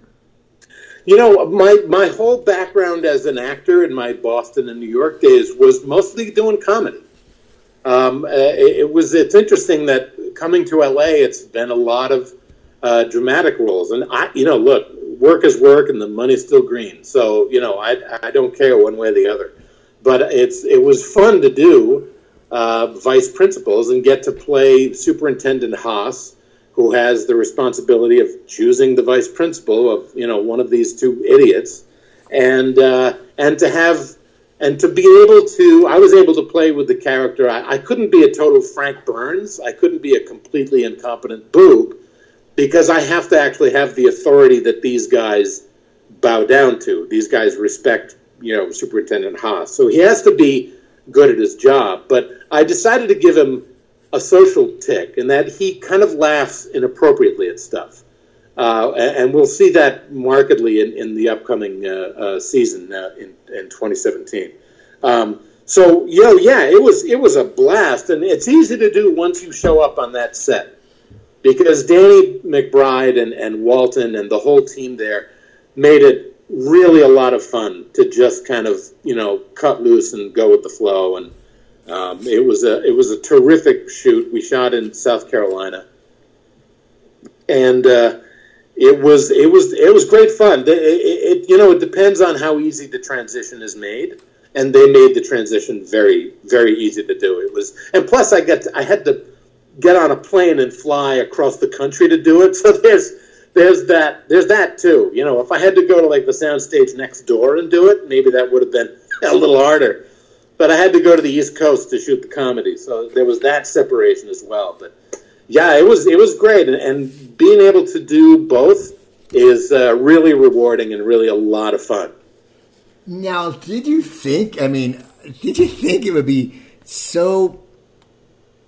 You know, my my whole background as an actor in my Boston and New York days was mostly doing comedy. Um, uh, it, it, was it's interesting that coming to LA, it's been a lot of uh, dramatic roles, and I, you know, look, work is work, and the money's still green. So you know, I I don't care one way or the other. But it's it was fun to do uh, vice principals and get to play Superintendent Haas who has the responsibility of choosing the vice principal of you know one of these two idiots, and uh, and to have and to be able to I was able to play with the character. I, I couldn't be a total Frank Burns. I couldn't be a completely incompetent boob because I have to actually have the authority that these guys bow down to. These guys respect you know Superintendent Haas, so he has to be good at his job. But I decided to give him a social tic, and that he kind of laughs inappropriately at stuff. Uh, and we'll see that markedly in, in the upcoming uh, uh, season uh, in, in 2017. Um, so you know, yeah, it was it was a blast, and it's easy to do once you show up on that set because Danny McBride and, and Walton and the whole team there made it really a lot of fun to just kind of you know cut loose and go with the flow and um, it was a it was a terrific shoot. We shot in South Carolina, and uh, it was it was it was great fun. It, it, it, you know it depends on how easy the transition is made, and they made the transition very very easy to do. It was and plus I got to, I had to get on a plane and fly across the country to do it. So there's there's that there's that too. You know, if I had to go to like the soundstage next door and do it, maybe that would have been a little harder but I had to go to the East Coast to shoot the comedy, so there was that separation as well. But yeah, it was it was great, and, and being able to do both is uh, really rewarding and really a lot of fun. Now, did you think? I mean, did you think it would be so?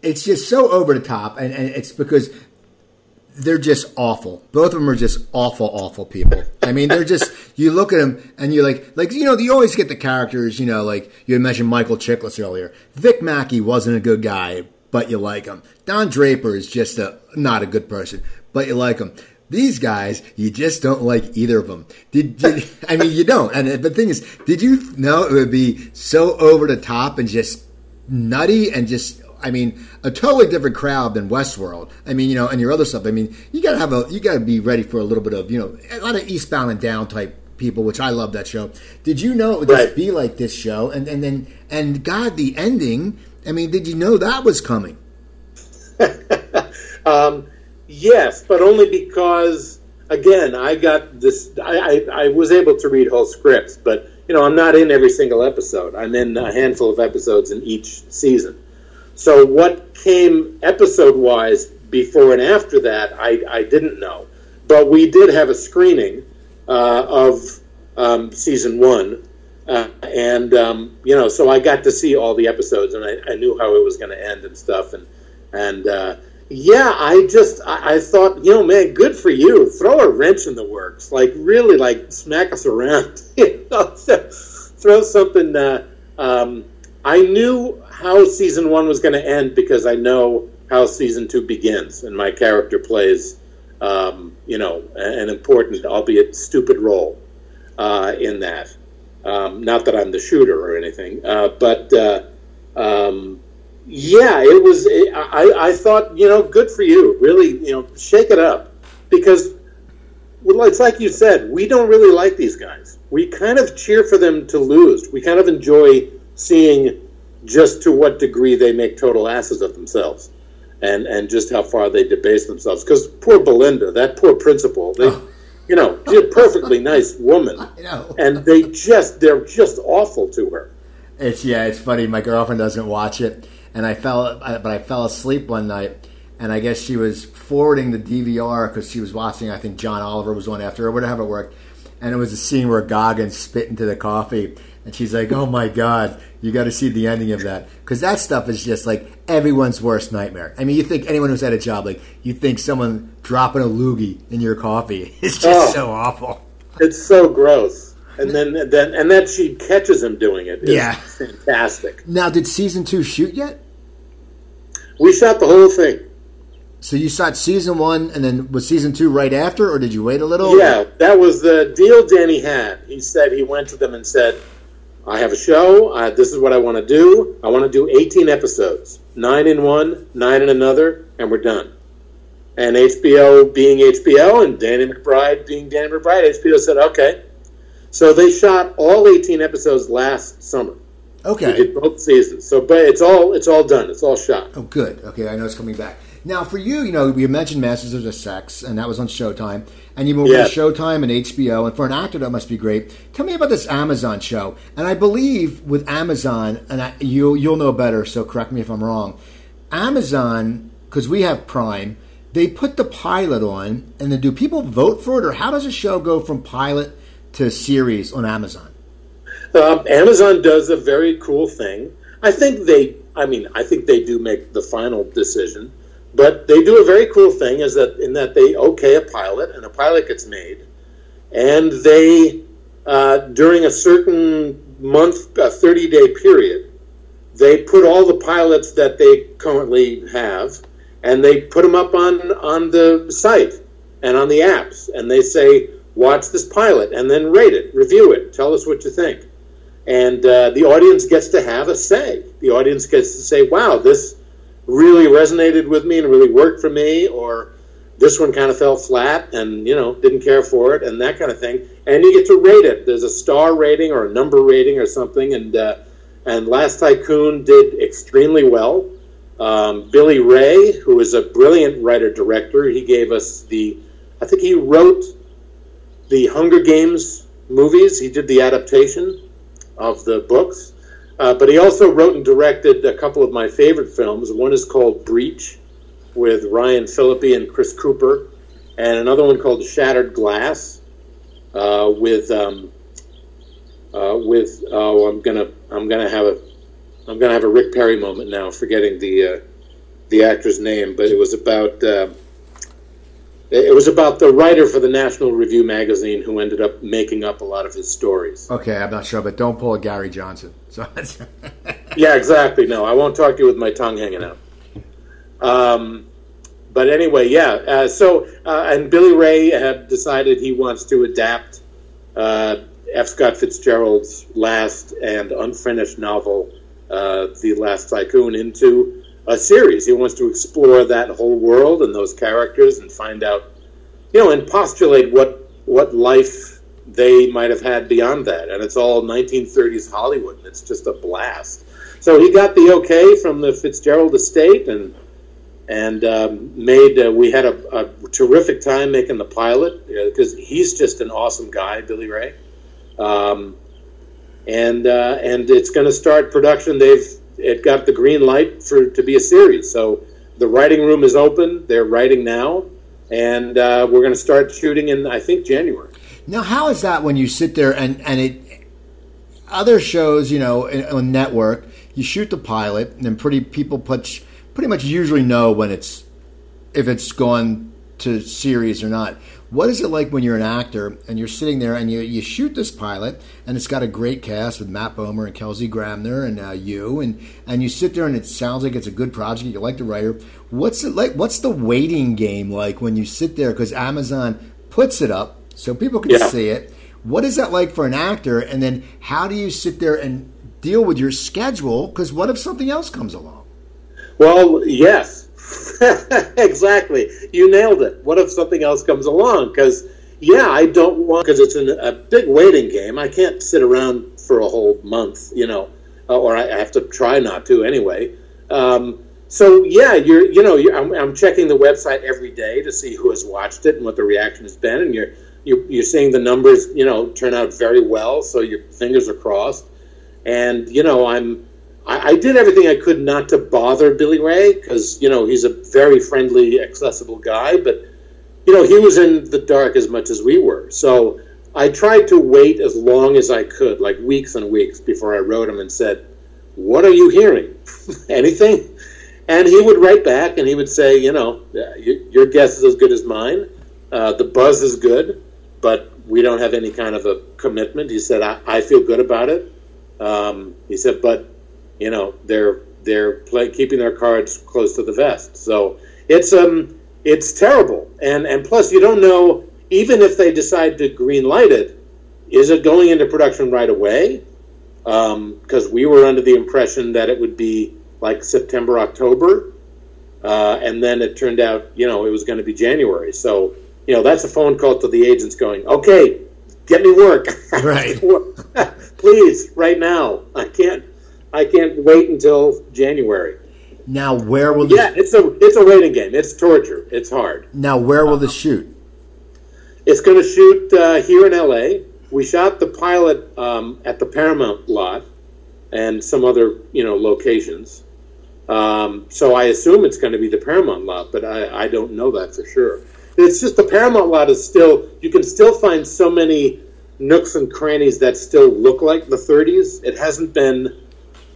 It's just so over the top, and, and it's because they're just awful. Both of them are just awful, awful people. I mean, they're just you look at them and you're like, like you know, you always get the characters. You know, like you mentioned Michael Chiklis earlier. Vic Mackey wasn't a good guy, but you like him. Don Draper is just a not a good person, but you like him. These guys, you just don't like either of them. Did, did I mean you don't? And the thing is, did you know it would be so over the top and just nutty and just I mean, a totally different crowd than Westworld. I mean, you know, and your other stuff. I mean, you gotta have a, you gotta be ready for a little bit of, you know, a lot of Eastbound and Down type people, which I love that show. Did you know it would just be like this show? And and then and God, the ending. I mean, did you know that was coming? um, yes, but only because again, I got this. I, I, I was able to read whole scripts, but you know, I'm not in every single episode. I'm in a handful of episodes in each season. So what came episode wise before and after that, I, I didn't know. But we did have a screening uh, of um, season one. Uh, and, um, you know, so I got to see all the episodes and I, I knew how it was going to end and stuff. And, and uh, yeah, I just, I, I, thought, you know, man, good for you. Throw a wrench in the works. Like, really, like, smack us around. you know, throw something. Uh, um, I knew how season one was going to end because I know how season two begins, and my character plays, um, you know, an important, albeit stupid role uh, in that. Um, not that I'm the shooter or anything, uh, but uh, um, yeah, it was. It, I, I thought, you know, good for you. Really, you know, shake it up because well, it's like you said, we don't really like these guys. We kind of cheer for them to lose. We kind of enjoy seeing just to what degree they make total asses of themselves and and just how far they debase themselves. Because poor belinda that poor principal they oh. you know she's a perfectly nice woman. And they just they're just awful to her. It's yeah it's funny. My girlfriend doesn't watch it. And i fell but i fell asleep one night. And i guess she was forwarding the dvr because she was watching i think john oliver was on after or whatever it worked and it was a scene where goggins spit into the coffee and she's like, "Oh my god, you got to see the ending of that because that stuff is just like everyone's worst nightmare." I mean, you think anyone who's had a job, like you think someone dropping a loogie in your coffee is just oh, so awful. It's so gross. And then, then, and then she catches him doing it. yeah, fantastic. Now, did season two shoot yet? We shot the whole thing. So you shot season one, and then was season two right after, or did you wait a little? Yeah, that was the deal Danny had. He said he went to them and said, "I have a show. Uh, this is what I want to do. I want to do 18 episodes, nine in one, nine in another, and we're done." And HBO being HBO, and Danny McBride being Danny McBride, HBO said, "Okay." So they shot all 18 episodes last summer. Okay. We did both seasons. So, but it's all it's all done. It's all shot. Oh, good. Okay, I know it's coming back. Now, for you, you know, you mentioned Masters of the Sex, and that was on Showtime, and you moved Yeah. to Showtime and HBO, and for an actor, that must be great. Tell me about this Amazon show, and I believe with Amazon, and I, you you'll know better, so correct me if I'm wrong. Amazon, because we have Prime, they put the pilot on, and then do people vote for it, or how does a show go from pilot to series on Amazon? Um, Amazon does a very cool thing. I think they, I mean, I think they do make the final decision, but they do a very cool thing is that in that they okay a pilot and a pilot gets made, and they uh, during a certain month, a thirty day period, they put all the pilots that they currently have, and they put them up on on the site and on the apps, and they say watch this pilot and then rate it, review it, tell us what you think. And uh, the audience gets to have a say. The audience gets to say, "Wow, this really resonated with me and really worked for me," or "This one kind of fell flat and you know didn't care for it," and that kind of thing. And you get to rate it. There's a star rating or a number rating or something, and uh, and Last Tycoon did extremely well. Um, Billy Ray, who is a brilliant writer director, he gave us the. I think he wrote the Hunger Games movies. He did the adaptation of the books. Uh, but he also wrote and directed a couple of my favorite films. One is called Breach with Ryan Phillippe and Chris Cooper, and another one called Shattered Glass uh, with um, uh, with oh I'm gonna I'm gonna have a I'm gonna have a Rick Perry moment now, forgetting the uh, the actor's name, but it was about uh, it was about the writer for the National Review magazine who ended up making up a lot of his stories. Okay, I'm not sure, but don't pull a Gary Johnson. So Yeah, exactly. No, I won't talk to you with my tongue hanging out. Um, but anyway, yeah. Uh, so, uh, and Billy Ray had decided he wants to adapt uh, F. Scott Fitzgerald's last and unfinished novel, uh, The Last Tycoon, into a series. He wants to explore that whole world and those characters and find out, you know, and postulate what what life they might have had beyond that. And it's all 1930s Hollywood, and it's just a blast. So he got the okay from the Fitzgerald estate, and and um, made. Uh, we had a, a terrific time making the pilot because he's just an awesome guy, Billy Ray. Um, and uh, and it's going to start production. They've it got the green light for to be a series. So the writing room is open. They're writing now, and uh, we're going to start shooting in I think January. Now, how is that when you sit there and and it other shows, you know, on network, you shoot the pilot, and then pretty people put pretty much usually know when it's if it's gone to series or not. What is it like when you're an actor and you're sitting there and you, you shoot this pilot and it's got a great cast with Matt Bomer and Kelsey Grammer and uh, you and and you sit there and it sounds like it's a good project you like the writer. What's it like? What's the waiting game like when you sit there because Amazon puts it up so people can Yeah. see it. What is that like for an actor? And then how do you sit there and deal with your schedule? Because what if something else comes along? Well, yes, exactly. You nailed it. What if something else comes along? Because yeah, I don't want because it's an, a big waiting game. I can't sit around for a whole month, you know, uh, or I have to try not to anyway. Um, so yeah, you're you know you're, I'm, I'm checking the website every day to see who has watched it and what the reaction has been, and you're you're, you're seeing the numbers you know turn out very well. So your fingers are crossed, and you know I'm I, I did everything I could not to bother Billy Ray because you know he's a very friendly, accessible guy, but you know he was in the dark as much as we were. So I tried to wait as long as I could, like weeks and weeks, before I wrote him and said, "What are you hearing? Anything?" And he would write back and he would say, "You know, uh, your, your guess is as good as mine. Uh, the buzz is good, but we don't have any kind of a commitment." He said, "I, I feel good about it." Um, he said, "But." You know they're they're play, keeping their cards close to the vest. So it's um it's terrible, and and plus you don't know even if they decide to green light it, is it going into production right away? Because um, we were under the impression that it would be like September October, uh, and then it turned out you know it was going to be January. So you know that's a phone call to the agents going, okay, get me work, right? Please, right now. I can't. I can't wait until January. Now, where will yeah? It's a it's a waiting game. It's torture. It's hard. Now, where will the shoot? It's going to shoot uh, here in LA. We shot the pilot um, at the Paramount lot and some other you know locations. Um, so I assume it's going to be the Paramount lot, but I, I don't know that for sure. It's just the Paramount lot is still you can still find so many nooks and crannies that still look like the 30s. It hasn't been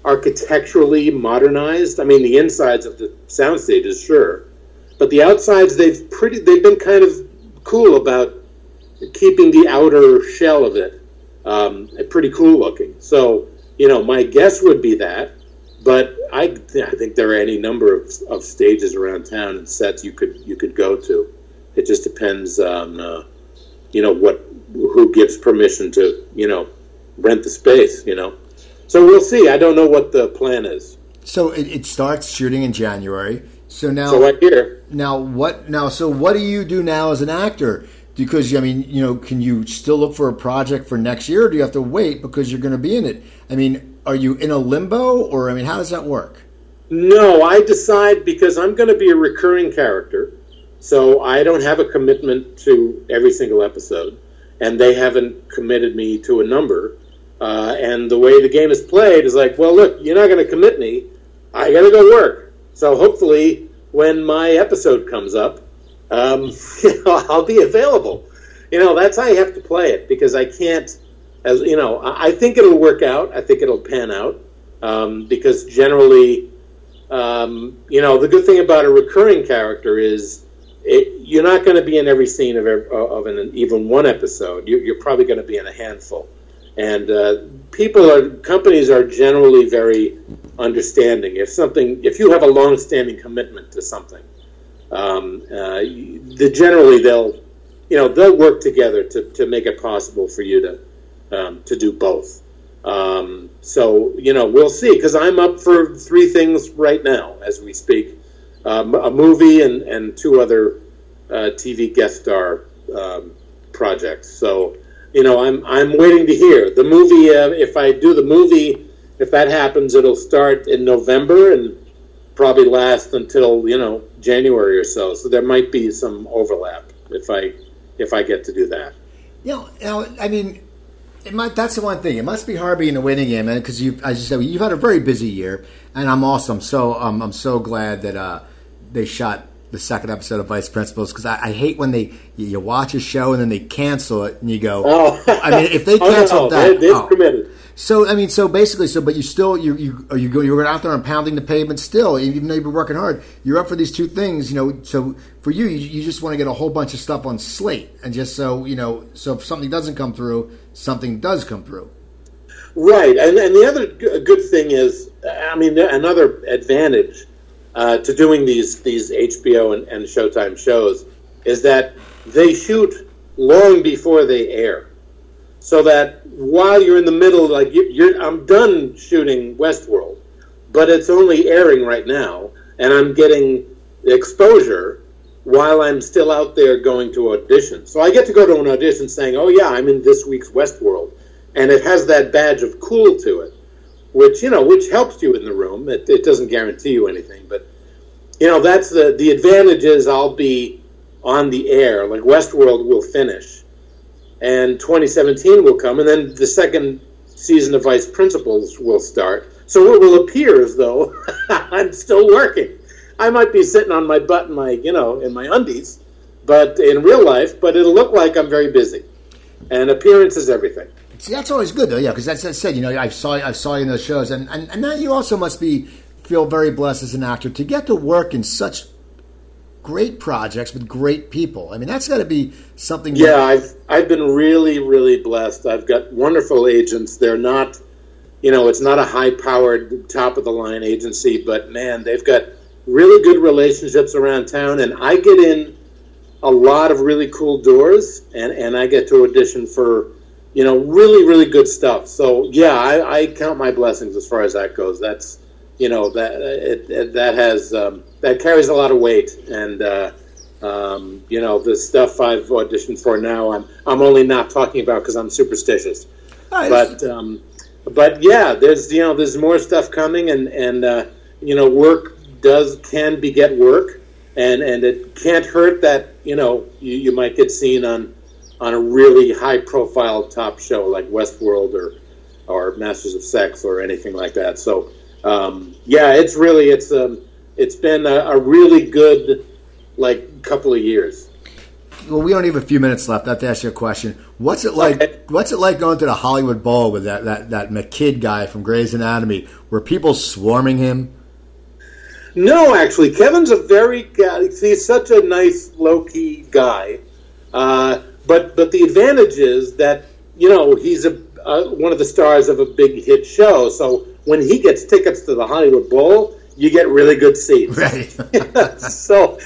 architecturally modernized. I mean, the insides of the sound stages, sure, but the outsides they've pretty they've been kind of cool about keeping the outer shell of it um, pretty cool looking. So you know, my guess would be that, but I, I think there are any number of, of stages around town and sets you could you could go to. It just depends on uh, you know what who gives permission to you know rent the space. You know, so we'll see. I don't know what the plan is. So it, it starts shooting in January. So now, so I hear. Now what? Now, so what do you do now as an actor? Because I mean, you know, can you still look for a project for next year, or do you have to wait because you're going to be in it? I mean, are you in a limbo, or I mean, how does that work? No, I decide because I'm going to be a recurring character, so I don't have a commitment to every single episode, and they haven't committed me to a number. Uh, and the way the game is played is like, well, look, you're not going to commit me. I got to go work. So hopefully, when my episode comes up, um, you I'll be available. You know, that's how you have to play it because I can't, as you know, I think it'll work out. I think it'll pan out um, because generally, um, you know, the good thing about a recurring character is it, you're not going to be in every scene of, every, of an, even one episode. You're, you're probably going to be in a handful, and uh, people are companies are generally very understanding. If something, if you have a long-standing commitment to something um, uh, the, generally they'll you know they'll work together to, to make it possible for you to um, to do both. Um, so you know we'll see because I'm up for three things right now as we speak: um, a movie and, and two other uh, TV guest star um, projects. So you know I'm I'm waiting to hear the movie. Uh, if I do the movie, if that happens, it'll start in November and probably last until you know January or so. So there might be some overlap if I if I get to do that. You know, you know I mean, might, that's the one thing. It must be hard being a winning game, because you, as you said, you've had a very busy year, and I'm awesome. So um, I'm so glad that uh, they shot the second episode of Vice Principals because I, I, hate when they you, watch a show and then they cancel it and you go, oh. I mean, if they cancel oh, no, that, they, have oh. committed. So I mean, so basically, so but you still you you are you go you're out there and pounding the pavement still, even though you've been working hard. You're up for these two things, you know. So for you, you, you just want to get a whole bunch of stuff on slate, and just so you know, so if something doesn't come through, something does come through. Right, and and the other good thing is, I mean, another advantage uh, to doing these these HBO and, and Showtime shows is that they shoot long before they air so that while you're in the middle, like you're, I'm done shooting Westworld, but it's only airing right now, and I'm getting exposure while I'm still out there going to auditions. So I get to go to an audition saying, "Oh yeah, I'm in this week's Westworld," and it has that badge of cool to it, which you know, which helps you in the room. It, it doesn't guarantee you anything, but you know, that's the the advantage is I'll be on the air. Like Westworld will finish and 2017 will come, and then the second season of Vice Principals will start. So it will appear as though I'm still working. I might be sitting on my butt in my, you know, in my undies, but in real life, but it'll look like I'm very busy. And appearance is everything. See, that's always good though, yeah, because that's, I said, you know, I saw I saw you in those shows, and, and and now you also must be feel very blessed as an actor to get to work in such great projects with great people. I mean, that's got to be something. Yeah, that- I've I've been really really blessed. I've got wonderful agents. They're not, you know, it's not a high powered top of the line agency, but man, they've got really good relationships around town, and I get in a lot of really cool doors, and, and I get to audition for, you know, really, really good stuff. So, yeah, I, I count my blessings as far as that goes. That's, you know, that, it, it that has, um, that carries a lot of weight. And, uh, um, you know, the stuff I've auditioned for now, I'm, I'm only not talking about because I'm superstitious. Nice. But, um, but yeah, there's, you know, there's more stuff coming and, and, uh, you know, work does, can beget work and and it can't hurt that you know you, you might get seen on on a really high profile top show like Westworld or or Masters of Sex or anything like that. So um, yeah, it's really it's um, it's been a, a really good like couple of years. Well, we only have a few minutes left. I have to ask you a question. What's it like? Okay. What's it like going to the Hollywood Bowl with that, that, that McKidd guy from Grey's Anatomy? Were people swarming him? No, actually, Kevin's a very he's such a nice low key guy. Uh, but but the advantage is that you know he's a uh, one of the stars of a big hit show. So when he gets tickets to the Hollywood Bowl, you get really good seats. Right. so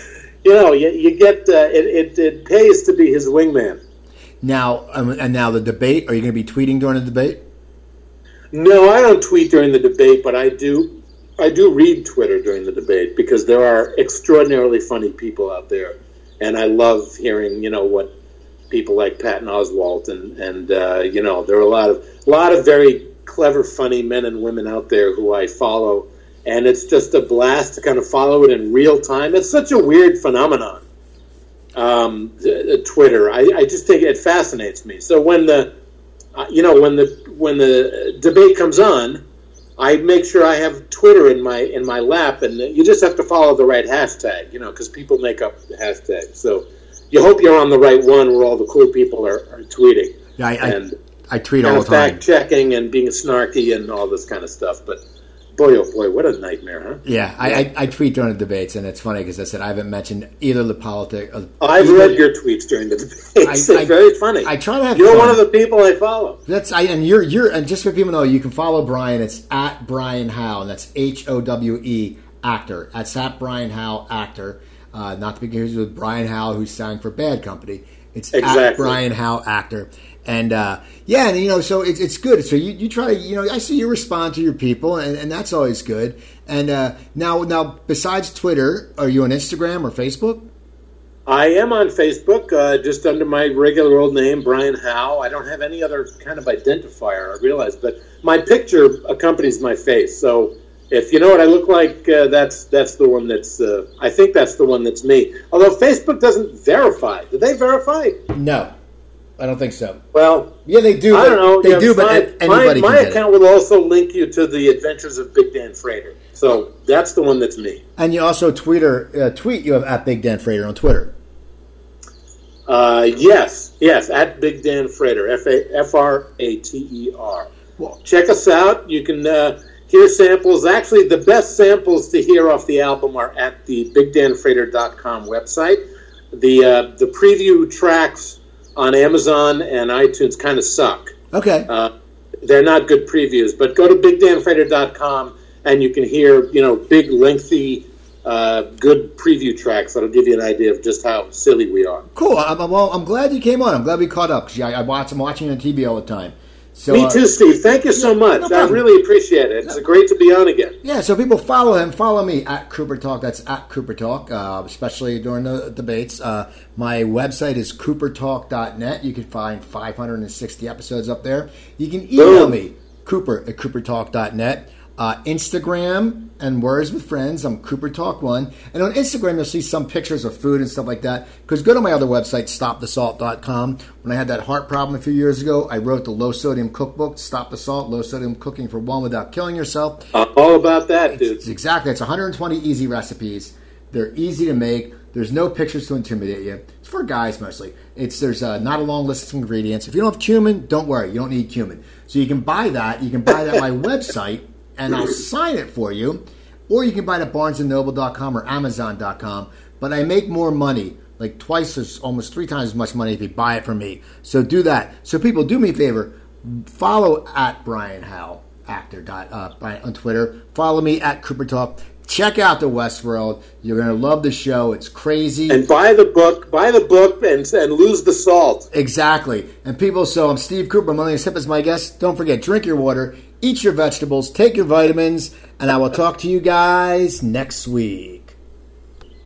you know you, you get uh, it, it it pays to be his wingman. now, um, and now the debate. Are you going to be tweeting during the debate? No, I don't tweet during the debate, but I do. I do read Twitter during the debate because there are extraordinarily funny people out there, and I love hearing you know what people like Patton Oswalt and and uh, you know there are a lot of a lot of very clever, funny men and women out there who I follow, and it's just a blast to kind of follow it in real time. It's such a weird phenomenon. Um, Twitter, I, I just think it fascinates me. So when the uh, you know when the when the debate comes on, I make sure I have Twitter in my in my lap, and you just have to follow the right hashtag, you know, because people make up the hashtag. So you hope you're on the right one where all the cool people are, are tweeting Yeah, I, I, and I tweet all the time. fact checking and being snarky and all this kind of stuff. But boy, oh boy, what a nightmare, huh? Yeah, I, I, I tweet during the debates, and it's funny because I said I haven't mentioned either the politics. Uh, I've either- read your tweets during the debates. I- It's I- very funny. I try to have You're fun. one of the people I follow. That's I and you're you're and just for people know, you can follow Brian. It's at Brian Howe, and that's H O W E actor. That's at Brian Howe actor. Uh, not to be confused with Brian Howe, who sang for Bad Company. It's Exactly. Brian Howe actor. And uh, yeah, and you know, so it's, it's good. So you, you try to, you know, I see you respond to your people, and, and that's always good. And uh, now, now, besides Twitter, are you on Instagram or Facebook? I am on Facebook, uh, just under my regular old name, Brian Howe. I don't have any other kind of identifier, I realize, but my picture accompanies my face. So if you know what I look like, uh, that's that's the one that's. Uh, I think that's the one that's me. Although Facebook doesn't verify. Do they verify? No, I don't think so. Well, Yeah, they do. I don't know. They Yeah, do, but my, a- anybody my, can my get it. account will also link you to the Adventures of Big Dan Frater. So that's the one that's me. And you also Twitter uh, tweet you have at Big Dan Frater on Twitter. Uh, yes, yes, at Big Dan Frater, F A F R A T E R. Well- Check us out. You can uh, hear samples. Actually, the best samples to hear off the album are at the BigDanFrater.com website. The uh, the preview tracks on Amazon and iTunes kind of suck. Okay. Uh, they're not good previews, but go to BigDanFrater.com and you can hear you know big lengthy. Uh, good preview tracks that'll give you an idea of just how silly we are. cool. I'm, I'm- well, I'm glad you came on. I'm glad we caught up. I, I watch. I'm watching on TV all the time. So, Me uh, too, Steve. Thank you so much. no I really appreciate it. It's great to be on again. Yeah, so people follow him. Follow me at Cooper Talk. That's at Cooper Talk, uh, especially during the debates. Uh, my website is coopertalk.net. You can find 560 episodes up there. You can email Boom. me, cooper at coopertalk.net. Uh, Instagram and Words with Friends. I'm Cooper Talk One, and on Instagram you'll see some pictures of food and stuff like that. Because go to my other website, stopthesalt.com. When I had that heart problem a few years ago, I wrote the low sodium cookbook, Stop the Salt, Low Sodium Cooking for One Without Killing Yourself. I'm all about that, dude. It's exactly. It's 120 easy recipes. They're easy to make. There's no pictures to intimidate you. It's for guys mostly. It's there's uh, not a long list of ingredients. If you don't have cumin, don't worry. You don't need cumin. So you can buy that. You can buy that my website, and I'll sign it for you. Or you can buy it at barnesandnoble.com or amazon.com. But I make more money, like twice as almost three times as much money if you buy it from me. So do that. So people, do me a favor. Follow at Brian Howe, actor, uh, on Twitter. Follow me at Cooper Talk. Check out the Westworld. You're going to love the show. It's crazy. And buy the book. Buy the book and, and lose the salt. Exactly. And people, so I'm Steve Cooper. I'm is Sipp As my guest. Don't forget, drink your water, eat your vegetables, take your vitamins, and I will talk to you guys next week.